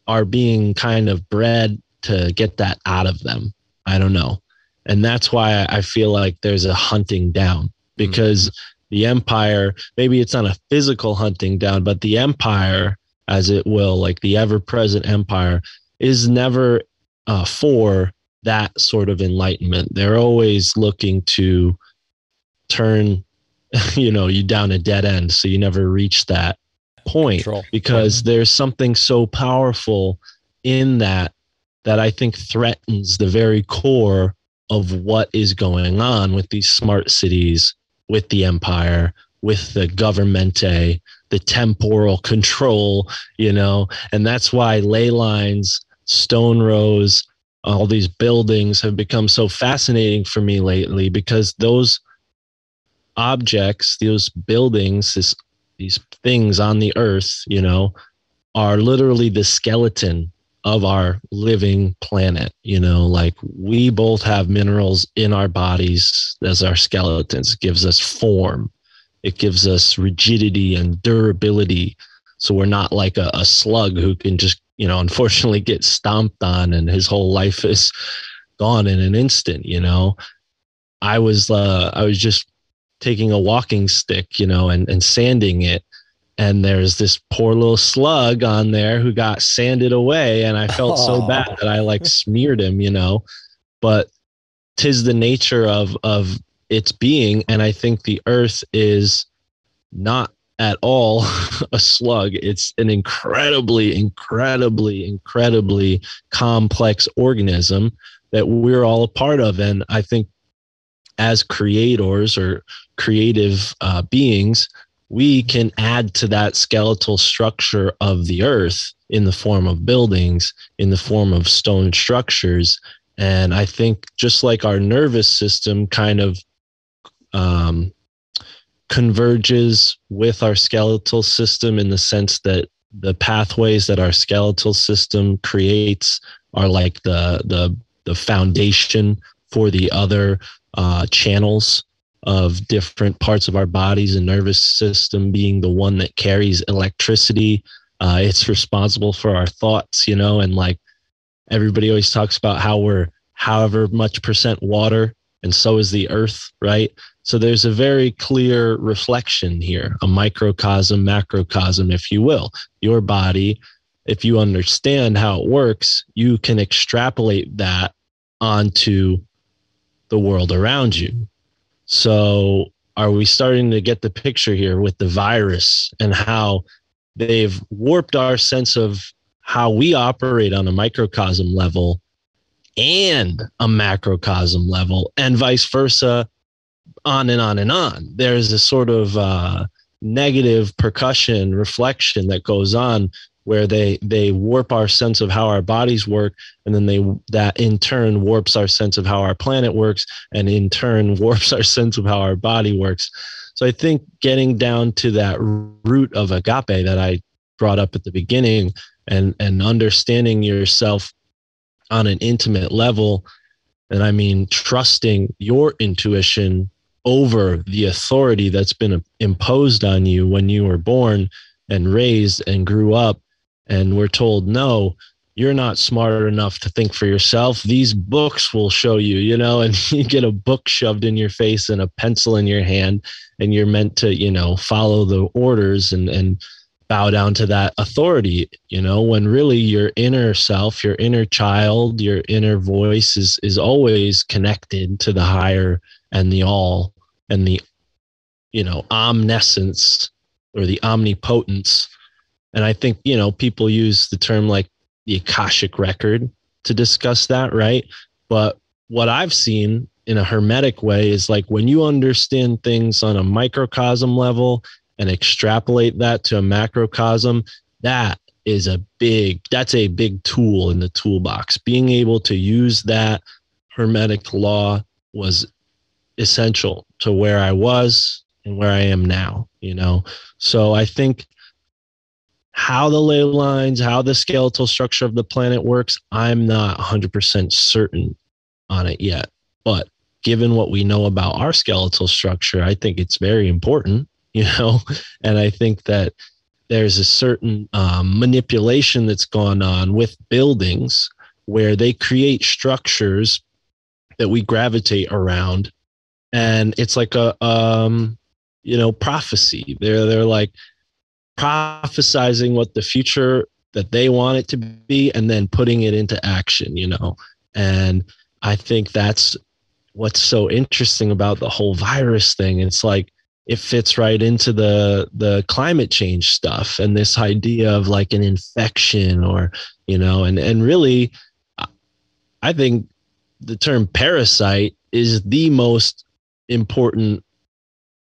are being kind of bred to get that out of them. I don't know. And that's why I feel like there's a hunting down because the empire, maybe it's not a physical hunting down, but the empire, as it will, like the ever present empire, is never uh, for that sort of enlightenment. They're always looking to turn, you know, you down a dead end. So you never reach that point Control. because there's something so powerful in that that I think threatens the very core of what is going on with these smart cities, with the empire, with the governmente, the temporal control, you know, and that's why ley lines, stone rows, all these buildings have become so fascinating for me lately because those objects, those buildings, this these things on the earth, you know, are literally the skeleton of our living planet. You know, like we both have minerals in our bodies as our skeletons. Gives us form, it gives us rigidity and durability. So we're not like a, a slug who can just, you know, unfortunately get stomped on and his whole life is gone in an instant, you know. I was uh I was just taking a walking stick, you know, and, and sanding it. And there's this poor little slug on there who got sanded away. And I felt Aww. so bad that I like smeared him, you know. But tis the nature of of its being. And I think the earth is not at all a slug. It's an incredibly, incredibly, incredibly complex organism that we're all a part of. And I think as creators or creative uh, beings, we can add to that skeletal structure of the earth in the form of buildings, in the form of stone structures. And I think just like our nervous system kind of um, converges with our skeletal system in the sense that the pathways that our skeletal system creates are like the the the foundation for the other uh, channels of different parts of our bodies and nervous system being the one that carries electricity. Uh, it's responsible for our thoughts you know and like everybody always talks about how we're however much percent water and so is the earth right? So there's a very clear reflection here a microcosm macrocosm if you will. Your body if you understand how it works you can extrapolate that onto the world around you. So, are we starting to get the picture here with the virus and how they've warped our sense of how we operate on a microcosm level and a macrocosm level, and vice versa, on and on and on? There's a sort of uh, negative percussion reflection that goes on where they they warp our sense of how our bodies work and then they that in turn warps our sense of how our planet works and in turn warps our sense of how our body works so i think getting down to that root of agape that i brought up at the beginning and and understanding yourself on an intimate level and i mean trusting your intuition over the authority that's been imposed on you when you were born and raised and grew up and we're told no you're not smart enough to think for yourself. These books will show you you know and you get a book shoved in your face and a pencil in your hand and you're meant to you know follow the orders and and bow down to that authority you know when really your inner self your inner child your inner voice is is always connected to the higher and the all and the you know omniscience or the omnipotence and I think, you know, people use the term like the Akashic record to discuss that, right? But what I've seen in a hermetic way is like when you understand things on a microcosm level and extrapolate that to a macrocosm, that is a big that's a big tool in the toolbox. Being able to use that hermetic law was essential to where I was and where I am now, you know. So I think how the ley lines, how the skeletal structure of the planet works, I'm not 100% certain on it yet. But given what we know about our skeletal structure, I think it's very important, you know, and I think that there's a certain um, manipulation that's gone on with buildings where they create structures that we gravitate around and it's like a um you know prophecy they're they're like prophesizing what the future that they want it to be and then putting it into action, you know. And I think that's what's so interesting about the whole virus thing. It's like it fits right into the the climate change stuff and this idea of like an infection or, you know, and and really I think the term parasite is the most important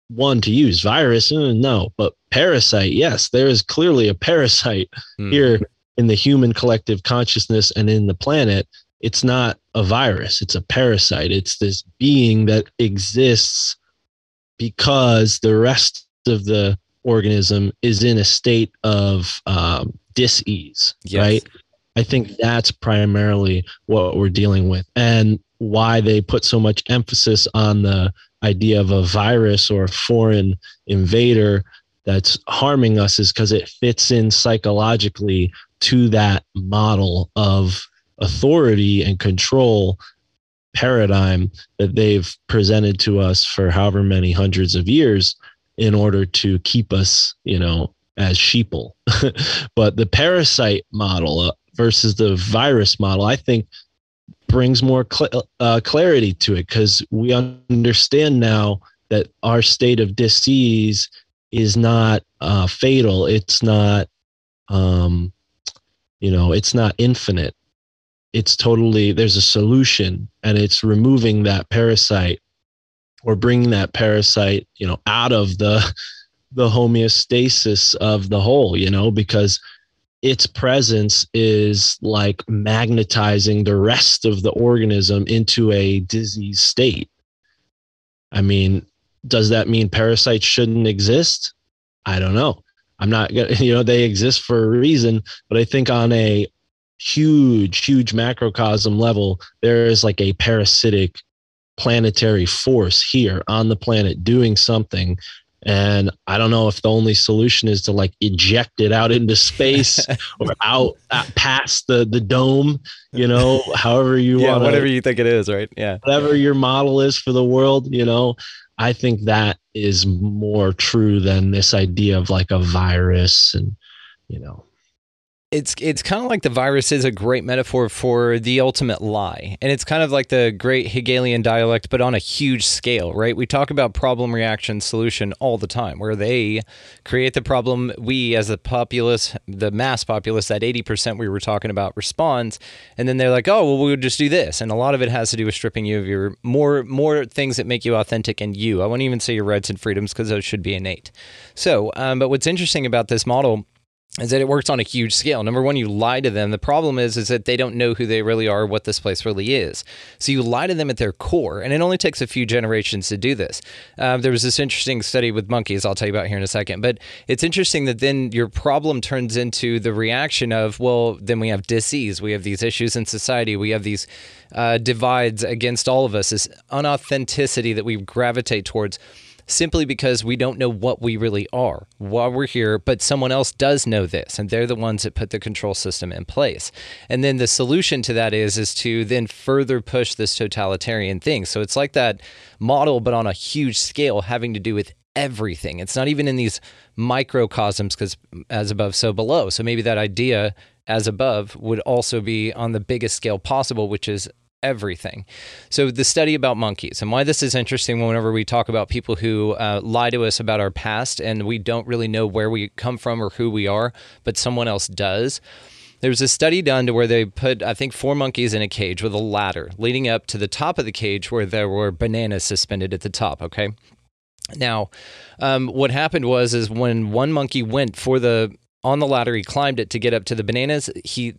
one to use. Virus, uh, no, but parasite, yes, there is clearly a parasite mm. here in the human collective consciousness and in the planet. It's not a virus, it's a parasite. It's this being that exists because the rest of the organism is in a state of um, dis-ease, yes. right? I think that's primarily what we're dealing with and why they put so much emphasis on the idea of a virus or a foreign invader that's harming us is because it fits in psychologically to that model of authority and control paradigm that they've presented to us for however many hundreds of years in order to keep us, you know, as sheeple. but the parasite model uh, versus the virus model, I think brings more cl- uh, clarity to it because we understand now that our state of disease is not uh, fatal. It's not, um, you know, it's not infinite. It's totally, there's a solution and it's removing that parasite or bringing that parasite, you know, out of the, the homeostasis of the whole, you know, because its presence is like magnetizing the rest of the organism into a disease state. I mean, does that mean parasites shouldn't exist? I don't know. I'm not gonna, you know, they exist for a reason, but I think on a huge, huge macrocosm level, there is like a parasitic planetary force here on the planet doing something and I don't know if the only solution is to like eject it out into space or out, out, past the the dome, you know, however you yeah, want. whatever you think it is, right? Yeah. Whatever your model is for the world, you know, I think that is more true than this idea of like a virus and, you know, it's it's kind of like the virus is a great metaphor for the ultimate lie. And it's kind of like the great hegelian dialect but on a huge scale right? We talk about problem reaction solution all the time where they create the problem we as the populace the mass populace that 80% we were talking about responds and then they're like oh well we'll just do this. And a lot of it has to do with stripping you of your more more things that make you authentic and you. I won't even say your rights and freedoms because those should be innate. So um, but what's interesting about this model is that it works on a huge scale. Number one, you lie to them. The problem is, is that they don't know who they really are, what this place really is. So you lie to them at their core, and it only takes a few generations to do this. Uh, there was this interesting study with monkeys. I'll tell you about here in a second. But it's interesting that then your problem turns into the reaction of, well, then we have disease, we have these issues in society, we have these uh, divides against all of us, this unauthenticity that we gravitate towards simply because we don't know what we really are while we're here, but someone else does know this, and they're the ones that put the control system in place. And then the solution to that is is to then further push this totalitarian thing. So it's like that model, but on a huge scale, having to do with everything. It's not even in these microcosms because as above, so below. So maybe that idea as above would also be on the biggest scale possible, which is everything. So, the study about monkeys and why this is interesting whenever we talk about people who uh, lie to us about our past and we don't really know where we come from or who we are, but someone else does. There was a study done to where they put, I think, four monkeys in a cage with a ladder leading up to the top of the cage where there were bananas suspended at the top. Okay. Now, um, what happened was, is when one monkey went for the on the ladder, he climbed it to get up to the bananas. He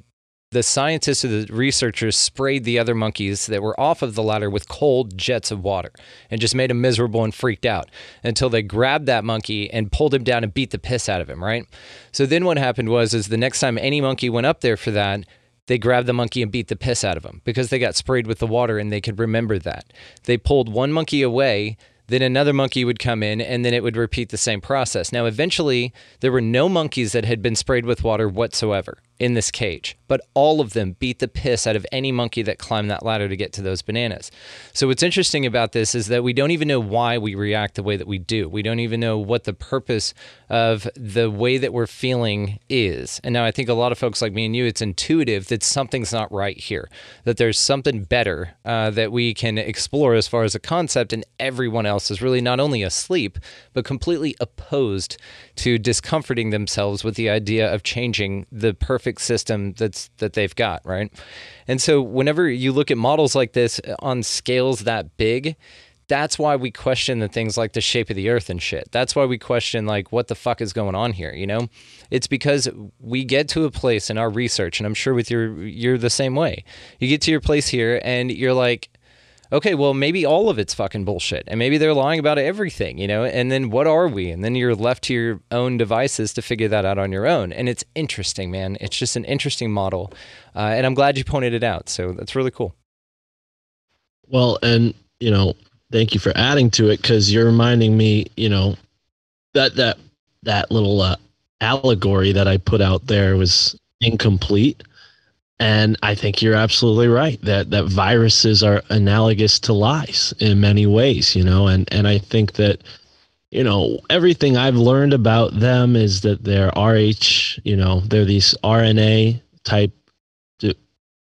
the scientists or the researchers sprayed the other monkeys that were off of the ladder with cold jets of water and just made them miserable and freaked out until they grabbed that monkey and pulled him down and beat the piss out of him, right? So then what happened was is the next time any monkey went up there for that, they grabbed the monkey and beat the piss out of him because they got sprayed with the water and they could remember that. They pulled one monkey away then another monkey would come in, and then it would repeat the same process. Now, eventually, there were no monkeys that had been sprayed with water whatsoever in this cage, but all of them beat the piss out of any monkey that climbed that ladder to get to those bananas. So, what's interesting about this is that we don't even know why we react the way that we do. We don't even know what the purpose of the way that we're feeling is. And now, I think a lot of folks like me and you, it's intuitive that something's not right here, that there's something better uh, that we can explore as far as a concept, and everyone else is really not only asleep, but completely opposed to discomforting themselves with the idea of changing the perfect system that's that they've got, right? And so whenever you look at models like this on scales that big, that's why we question the things like the shape of the earth and shit. That's why we question like what the fuck is going on here, you know? It's because we get to a place in our research and I'm sure with your you're the same way. You get to your place here and you're like okay, well, maybe all of it's fucking bullshit. And maybe they're lying about everything, you know? And then what are we? And then you're left to your own devices to figure that out on your own. And it's interesting, man. It's just an interesting model. Uh, and I'm glad you pointed it out. So that's really cool. Well, and, you know, thank you for adding to it because you're reminding me, you know, that, that that little uh, allegory that I put out there was incomplete. And I think you're absolutely right that that viruses are analogous to lies in many ways, you know, and and I think that you know everything I've learned about them is that they're RH, you know, they're these RNA type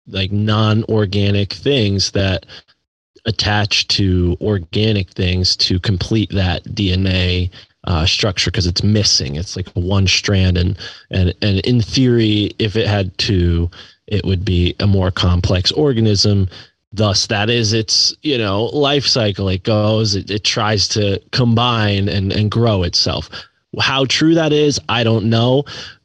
like non-organic things that attach to organic things to complete that DNA uh, structure because it's missing. It's like one strand, and and and in theory, if it had two, it would be a more complex organism. Thus, that is its you know life cycle. It goes, it, it tries to combine and and grow itself. How true that is, I don't know.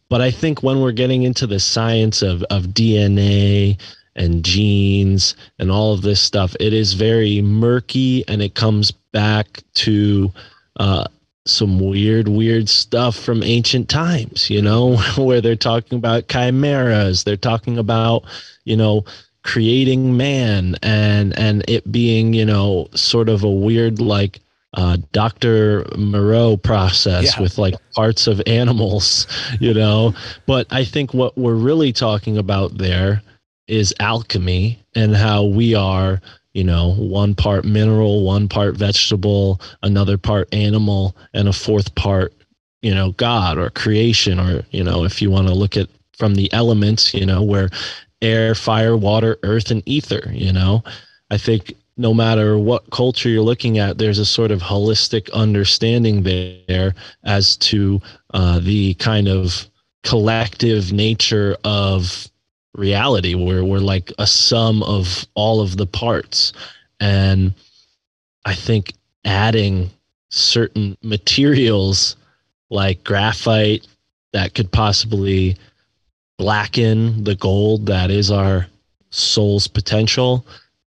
But I think when we're getting into the science of of DNA and genes and all of this stuff, it is very murky, and it comes back to uh, some weird, weird stuff from ancient times, you know, where they're talking about chimeras, they're talking about, you know, creating man and and it being, you know, sort of a weird like uh, Dr. Moreau process yeah. with like parts of animals, you know. But I think what we're really talking about there is alchemy and how we are you know, one part mineral, one part vegetable, another part animal, and a fourth part, you know, God or creation, or, you know, if you want to look at from the elements, you know, where air, fire, water, earth, and ether, you know, I think no matter what culture you're looking at, there's a sort of holistic understanding there as to uh, the kind of collective nature of reality where we're like a sum of all of the parts. And i think adding certain materials like graphite that could possibly blacken the gold that is our soul's potential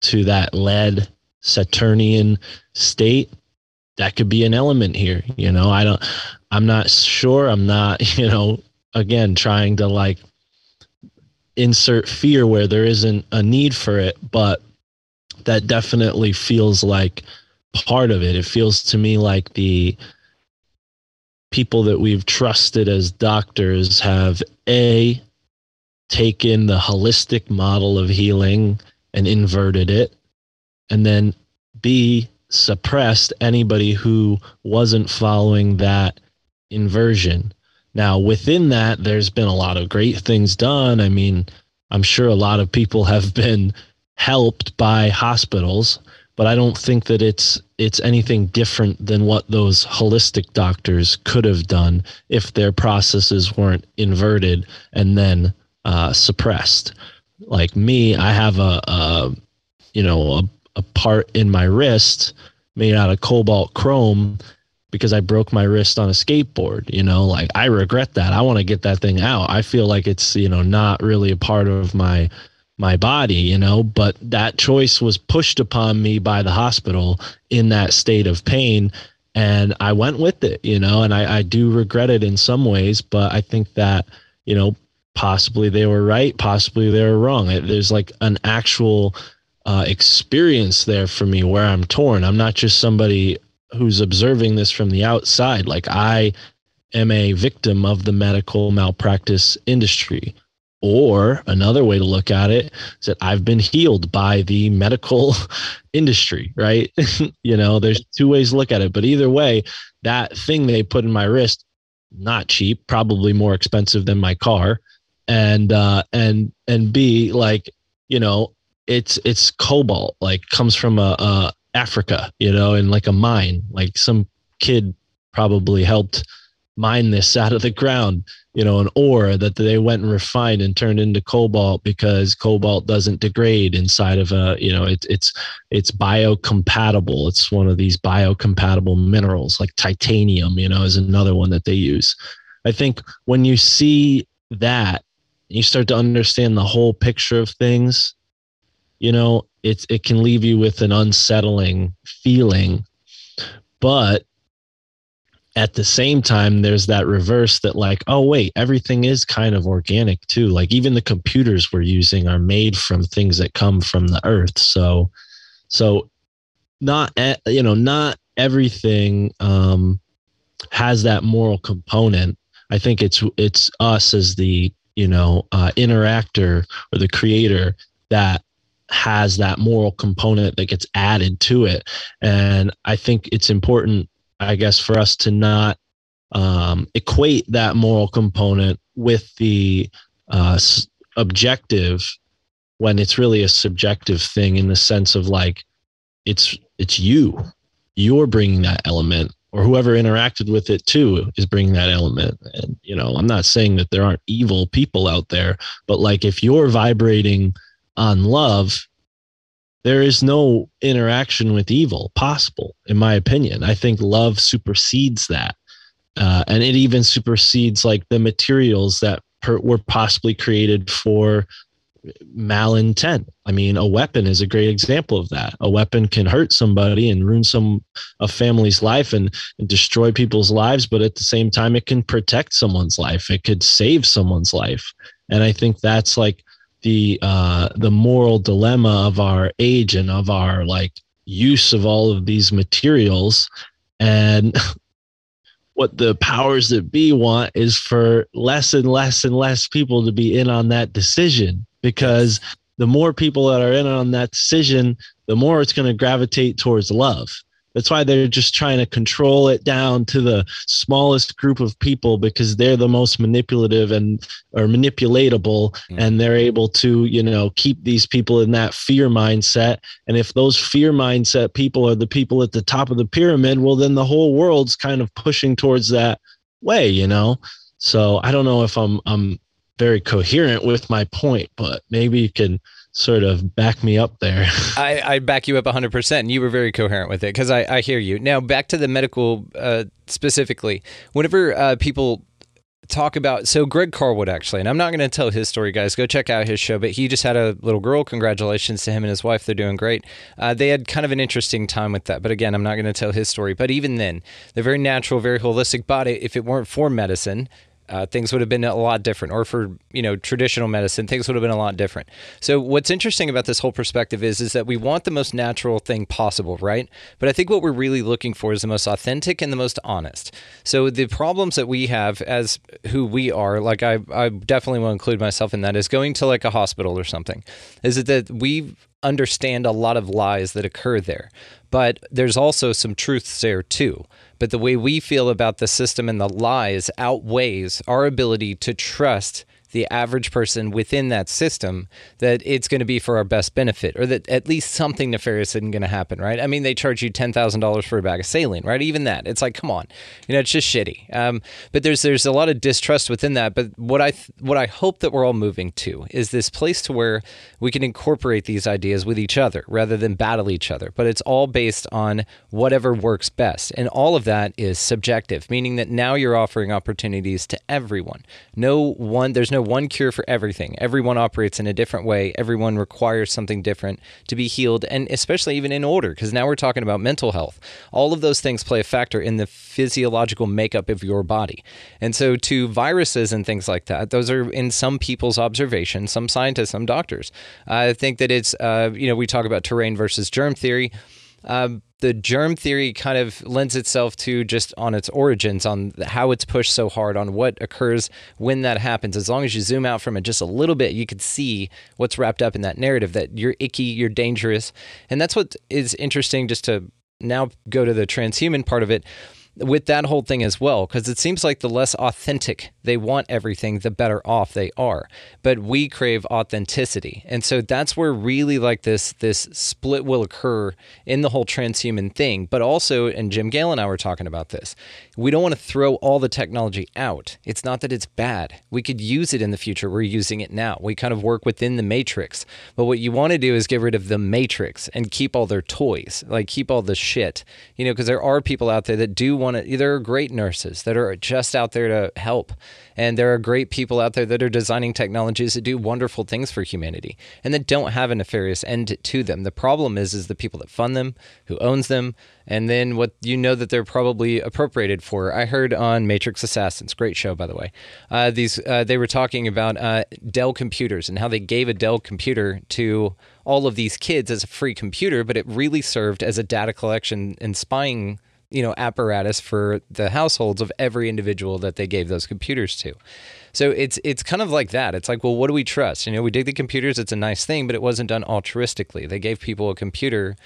to that lead saturnian state that could be an element here you know? I don't i'm not sure i'm not you know again trying to like insert fear where there isn't a need for it, but that definitely feels like part of it. It feels to me like the people that we've trusted as doctors have a taken the holistic model of healing and inverted it and then b suppressed anybody who wasn't following that inversion now, within that, there's been a lot of great things done. I mean, I'm sure a lot of people have been helped by hospitals, but I don't think that it's it's anything different than what those holistic doctors could have done if their processes weren't inverted and then uh, suppressed. Like me, I have a, a you know a, a part in my wrist made out of cobalt chrome because I broke my wrist on a skateboard. You know, like I regret that. I want to get that thing out. I feel like it's, you know, not really a part of my my body, you know, but that choice was pushed upon me by the hospital in that state of pain. And I went with it, you know, and I, I do regret it in some ways, but I think that, you know, possibly they were right, possibly they were wrong. There's like an actual uh, experience there for me where I'm torn. I'm not just somebody who's observing this from the outside like i am a victim of the medical malpractice industry. Or another way to look at it is that i've been healed by the medical industry right? You know there's two ways to look at it but either way that thing they put in my wrist not cheap probably more expensive than my car. And uh and and b like you know it's it's cobalt like comes from a, a Africa, you know, in like a mine. Like some kid probably helped mine this out of the ground, you know, an ore that they went and refined and turned into cobalt because cobalt doesn't degrade inside of a, you know, it, it's it's biocompatible. It's one of these biocompatible minerals, like titanium, you know, is another one that they use. I think when you see that, you start to understand the whole picture of things you know it's it can leave you with an unsettling feeling but at the same time there's that reverse that like oh wait everything is kind of organic too like even the computers we're using are made from things that come from the earth so so not you know not everything um has that moral component. I think it's it's us as the you know uh, interactor or the creator that has that moral component that gets added to it, and I think it's important, I guess, for us to not um, equate that moral component with the uh, objective when it's really a subjective thing in the sense of like it's it's you. You're bringing that element or whoever interacted with it too is bringing that element. And you know i'm not saying that there aren't evil people out there but like if you're vibrating on love there is no interaction with evil possible in my opinion i think love supersedes that uh, and it even supersedes like the materials that per- were possibly created for malintent. I mean, a weapon is a great example of that. A weapon can hurt somebody and ruin some a family's life and, and, destroy people's lives, but at the same time, it can protect someone's life. It could save someone's life, and I think that's like the uh, the moral dilemma of our age and of our like use of all of these materials. And what the powers that be want is for less and less and less people to be in on that decision because the more people that are in on that decision, the more it's going to gravitate towards love. That's why they're just trying to control it down to the smallest group of people because they're the most manipulative and or manipulatable mm. and they're able to, you know, keep these people in that fear mindset. And if those fear mindset people are the people at the top of the pyramid, well then the whole world's kind of pushing towards that way, you know. So I don't know if I'm I'm very coherent with my point, but maybe you can sort of back me up there. I, I back you up 100%. And you were very coherent with it because I, I hear you. Now, back to the medical uh, specifically. Whenever uh, people talk about, so Greg Carlwood actually, and I'm not going to tell his story, guys. Go check out his show, but he just had a little girl. Congratulations to him and his wife. They're doing great. Uh, they had kind of an interesting time with that. But again, I'm not going to tell his story. But even then, they're very natural, very holistic body. If it weren't for medicine, uh, things would have been a lot different. Or for you know traditional medicine things would have been a lot different. So what's interesting about this whole perspective is is that we want the most natural thing possible right? But i think what we're really looking for is the most authentic and the most honest. So the problems that we have as who we are like i, I definitely will include myself in that is going to like a hospital or something is it that we understand a lot of lies that occur there but there's also some truths there too. But the way we feel about the system and the lies outweighs our ability to trust the average person within that system that it's going to be for our best benefit or that at least something nefarious isn't going to happen, right? I mean, they charge you $10,000 for a bag of saline, right? Even that, it's like, come on, you know, it's just shitty. Um, but there's, there's a lot of distrust within that. But what I, th- what I hope that we're all moving to is this place to where we can incorporate these ideas with each other rather than battle each other. But it's all based on whatever works best. And all of that is subjective, meaning that now you're offering opportunities to everyone. No one, there's no one cure for everything. Everyone operates in a different way. Everyone requires something different to be healed, and especially even in order, because now we're talking about mental health. All of those things play a factor in the physiological makeup of your body. And so, to viruses and things like that, those are in some people's observation, some scientists, some doctors. I think that it's, uh, you know, we talk about terrain versus germ theory. Um, the germ theory kind of lends itself to just on its origins, on how it's pushed so hard, on what occurs when that happens. As long as you zoom out from it just a little bit, you could see what's wrapped up in that narrative that you're icky, you're dangerous. And that's what is interesting just to now go to the transhuman part of it with that whole thing as well, because it seems like the less authentic they want everything, the better off they are. But we crave authenticity, and so that's where really like this this split will occur in the whole transhuman thing. But also, and Jim Gale and I were talking about this. We don't want to throw all the technology out. It's not that it's bad. We could use it in the future. We're using it now. We kind of work within the matrix. But what you want to do is get rid of the matrix and keep all their toys, like keep all the shit. You know, because there are people out there that do want to. There are great nurses that are just out there to help, and there are great people out there that are designing technologies that do wonderful things for humanity and that don't have a nefarious end to them. The problem is, is the people that fund them, who owns them, and then what you know that they're probably appropriated for. I heard on Matrix Assassins, great show by the way. Uh, these uh, they were talking about uh, Dell computers and how they gave a Dell computer to all of these kids as a free computer, but it really served as a data collection and spying you know apparatus for the households of every individual that they gave those computers to. So it's it's kind of like that. It's like, well, what do we trust? You know, we dig the computers. It's a nice thing, but it wasn't done altruistically. They gave people a computer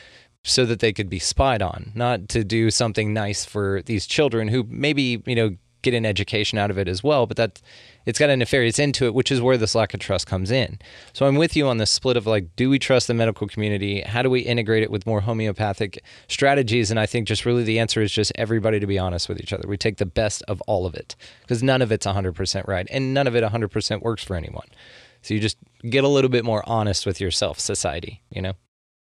so that they could be spied on, not to do something nice for these children who maybe you know get an education out of it as well. But that it's got a nefarious end to it, which is where this lack of trust comes in. So I'm with you on the split of like, do we trust the medical community? How do we integrate it with more homeopathic strategies? And I think just really the answer is just everybody to be honest with each other. We take the best of all of it because none of it's 100% right and none of it 100% works for anyone. So you just get a little bit more honest with yourself, society, you know?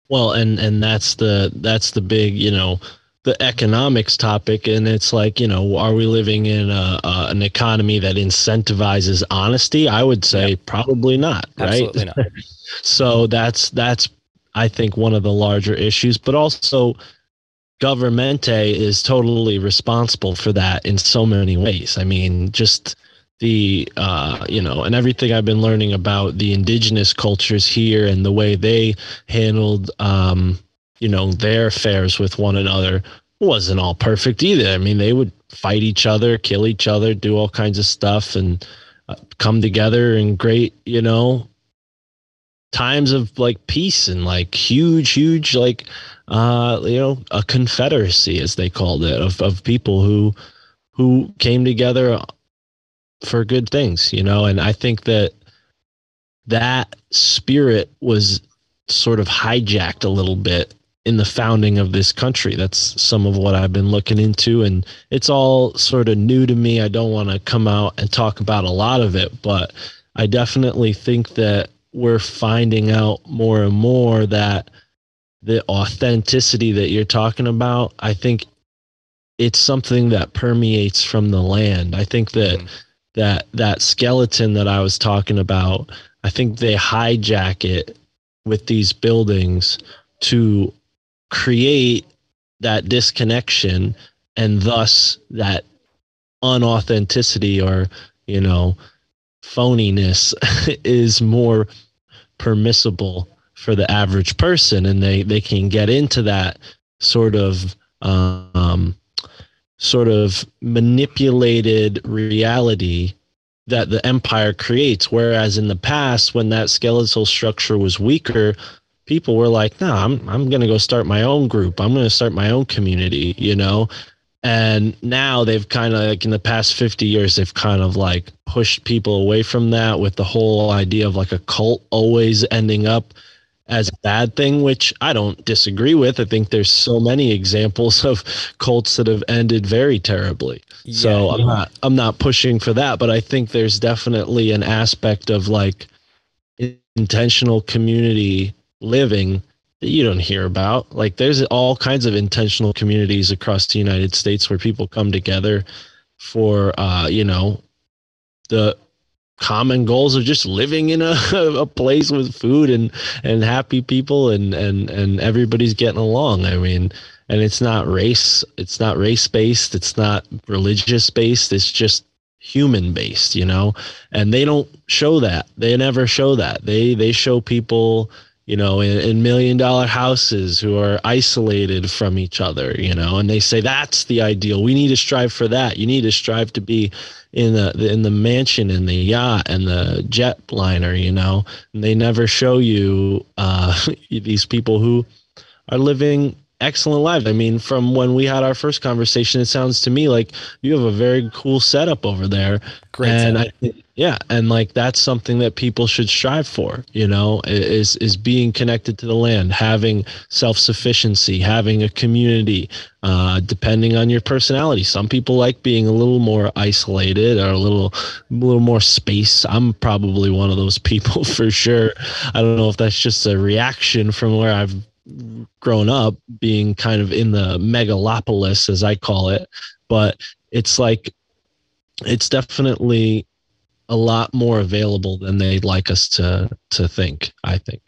Well, and and that's the that's the big, you know, the economics topic and it's like you know are we living in a, a, an economy that incentivizes honesty i would say yep. probably not right not. so that's that's i think one of the larger issues but also governmente is totally responsible for that in so many ways i mean just the uh, you know and everything i've been learning about the indigenous cultures here and the way they handled um, you know their affairs with one another wasn't all perfect either. I mean, they would fight each other, kill each other, do all kinds of stuff, and uh, come together in great, you know, times of like peace and like huge, huge, like, uh, you know, a confederacy as they called it of of people who who came together for good things, you know, and I think that that spirit was sort of hijacked a little bit in the founding of this country. That's some of what I've been looking into, and it's all sort of new to me. I don't want to come out and talk about a lot of it, but I definitely think that we're finding out more and more that the authenticity that you're talking about, I think it's something that permeates from the land. I think that mm. that that skeleton that I was talking about, I think they hijack it with these buildings to create that disconnection and thus that unauthenticity or you know phoniness is more permissible for the average person. And they they can get into that sort of um sort of manipulated reality that the empire creates. Whereas in the past when that skeletal structure was weaker people were like, "No, I'm I'm going to go start my own group. I'm going to start my own community," you know. And now they've kind of like in the past 50 years they've kind of like pushed people away from that with the whole idea of like a cult always ending up as a bad thing, which I don't disagree with. I think there's so many examples of cults that have ended very terribly. Yeah, so I'm not I'm not pushing for that, but I think there's definitely an aspect of like intentional community living that you don't hear about. Like there's all kinds of intentional communities across the United States where people come together for uh, you know, the common goals of just living in a, a place with food and and happy people and and and everybody's getting along. I mean, and it's not race, it's not race based, it's not religious based, it's just human based, you know. And they don't show that. They never show that. They they show people you know, in, in, million dollar houses who are isolated from each other, you know, and they say that's the ideal. We need to strive for that. You need to strive to be in the in the mansion and the yacht and the jetliner, you know. And they never show you uh, these people who are living excellent lives. I mean, from when we had our first conversation, it sounds to me like you have a very cool setup over there. Great. And setup. I, yeah, and like that's something that people should strive for, you know, is is being connected to the land, having self-sufficiency, having a community, uh, depending on your personality. Some people like being a little more isolated or a little a little more space. I'm probably one of those people for sure. I don't know if that's just a reaction from where I've grown up being kind of in the megalopolis as I call it, but it's like it's definitely a lot more available than they'd like us to to think, I think.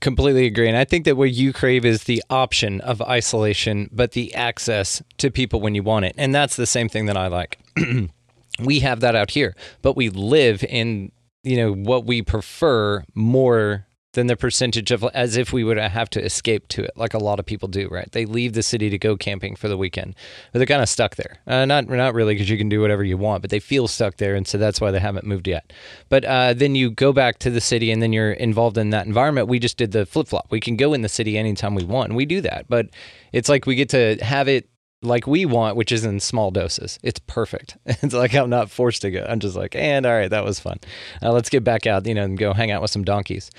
Completely agree. And I think that what you crave is the option of isolation, but the access to people when you want it. And that's the same thing that I like. we have that out here, but we live in, you know, what we prefer more than the percentage of as if we would have to escape to it, like a lot of people do, right? They leave the city to go camping for the weekend, but they're kind of stuck there. Uh, not not really because you can do whatever you want, but they feel stuck there, and so that's why they haven't moved yet. But uh, then you go back to the city, and then you're involved in that environment. We just did the flip flop. We can go in the city anytime we want, and we do that. But it's like we get to have it like we want, which is in small doses. It's perfect. It's like I'm not forced to go. I'm just like, and all right, that was fun. Uh, let's get back out, you know, and go hang out with some donkeys.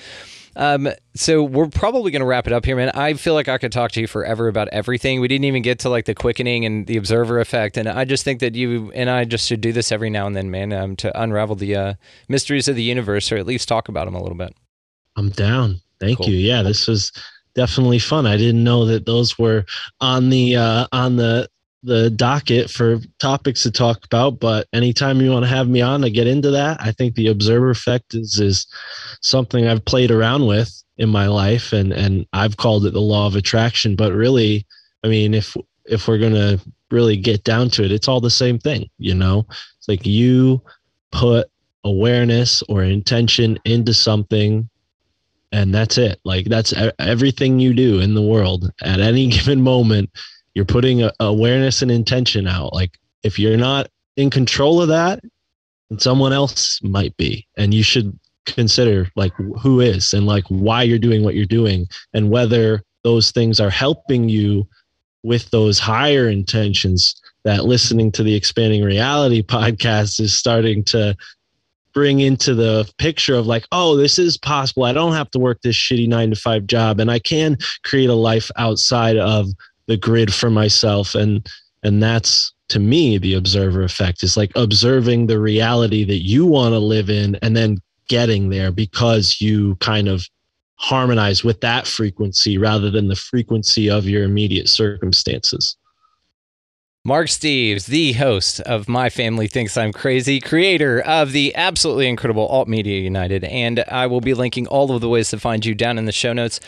Um, so we're probably going to wrap it up here, man. I feel like I could talk to you forever about everything. We didn't even get to like the quickening and the observer effect, and I just think that you and I just should do this every now and then, man, um, to unravel the uh, mysteries of the universe, or at least talk about them a little bit. I'm down. Thank Cool. you. Yeah, this was definitely fun. I didn't know that those were on the uh, on the the docket for topics to talk about. But anytime you want to have me on to get into that, I think the observer effect is is something I've played around with in my life, and and I've called it the law of attraction. But really, I mean, if if we're gonna really get down to it, it's all the same thing. You know, it's like you put awareness or intention into something and that's it. Like that's everything you do in the world at any given moment you're putting a, awareness and intention out. Like if you're not in control of that then someone else might be. And you should consider like who is and like why you're doing what you're doing and whether those things are helping you with those higher intentions that listening to the expanding reality podcast is starting to bring into the picture of like, oh, this is possible. I don't have to work this shitty nine to five job, and I can create a life outside of the grid for myself. And and that's to me the observer effect is like observing the reality that you want to live in, and then getting there because you kind of harmonize with that frequency rather than the frequency of your immediate circumstances. Mark Steeves, the host of My Family Thinks I'm Crazy, creator of the absolutely incredible Alt Media United, and I will be linking all of the ways to find you down in the show notes.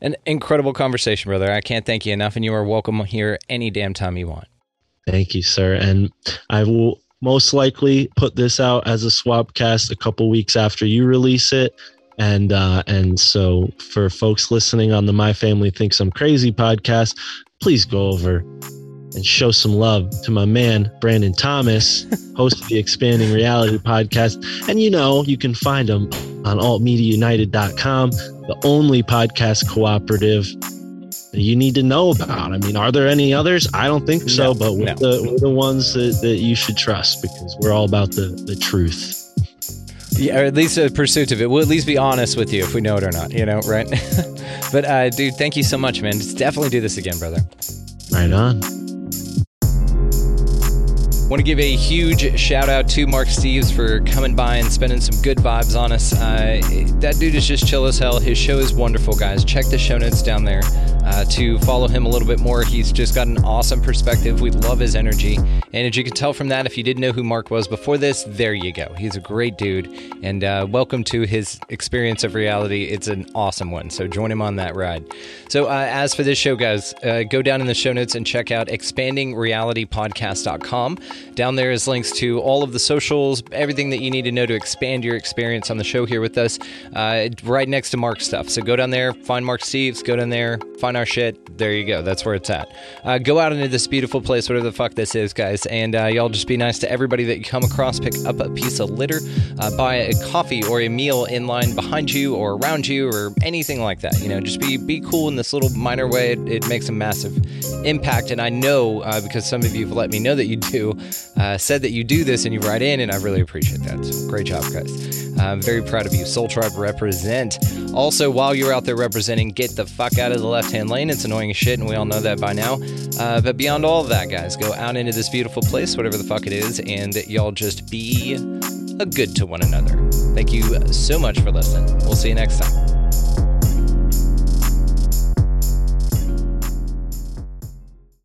An incredible conversation, brother. I can't thank you enough, and you are welcome here any damn time you want. Thank you, sir. And I will most likely put this out as a swapcast a couple weeks after you release it. And uh, and so for folks listening on the My Family Thinks I'm Crazy podcast, please go over and show some love to my man Brandon Thomas, host of the Expanding Reality podcast. And you know, you can find him on altmediaunited.com, the only podcast cooperative that you need to know about. I mean, are there any others? I don't think so, No, but we're, no. the, we're the ones that, that you should trust because we're all about the, the truth. Yeah, or at least a pursuit of it. We'll at least be honest with you if we know it or not, you know, right? but, uh, dude, thank you so much, man. Just definitely do this again, brother. Right on. Want to give a huge shout out to Mark Steeves for coming by and spending some good vibes on us. Uh, that dude is just chill as hell. His show is wonderful, guys. Check the show notes down there uh, to follow him a little bit more. He's just got an awesome perspective. We love his energy. And as you can tell from that, if you didn't know who Mark was before this, there you go. He's a great dude. And uh, welcome to his experience of reality. It's an awesome one. So join him on that ride. So, uh, as for this show, guys, uh, go down in the show notes and check out expandingrealitypodcast.com. Down there is links to all of the socials, everything that you need to know to expand your experience on the show here with us, uh, right next to Mark's stuff. So go down there, find Mark Steeves, go down there, find our shit. There you go. That's where it's at. Uh, go out into this beautiful place, whatever the fuck this is, guys, and uh, y'all just be nice to everybody that you come across. Pick up a piece of litter, uh, buy a coffee or a meal in line behind you or around you or anything like that. You know, just be be cool in this little minor way. It, it makes a massive impact, and I know uh, because some of you have let me know that you do, uh, said that you do this and you write in, and I really appreciate that. So great job, guys. I'm very proud of you. Soul Tribe represent. Also, while you're out there representing, get the fuck out of the left hand lane. It's annoying as shit, and we all know that by now. Uh, but beyond all of that, guys, go out into this beautiful place, whatever the fuck it is, and y'all just be a good to one another. Thank you so much for listening. We'll see you next time.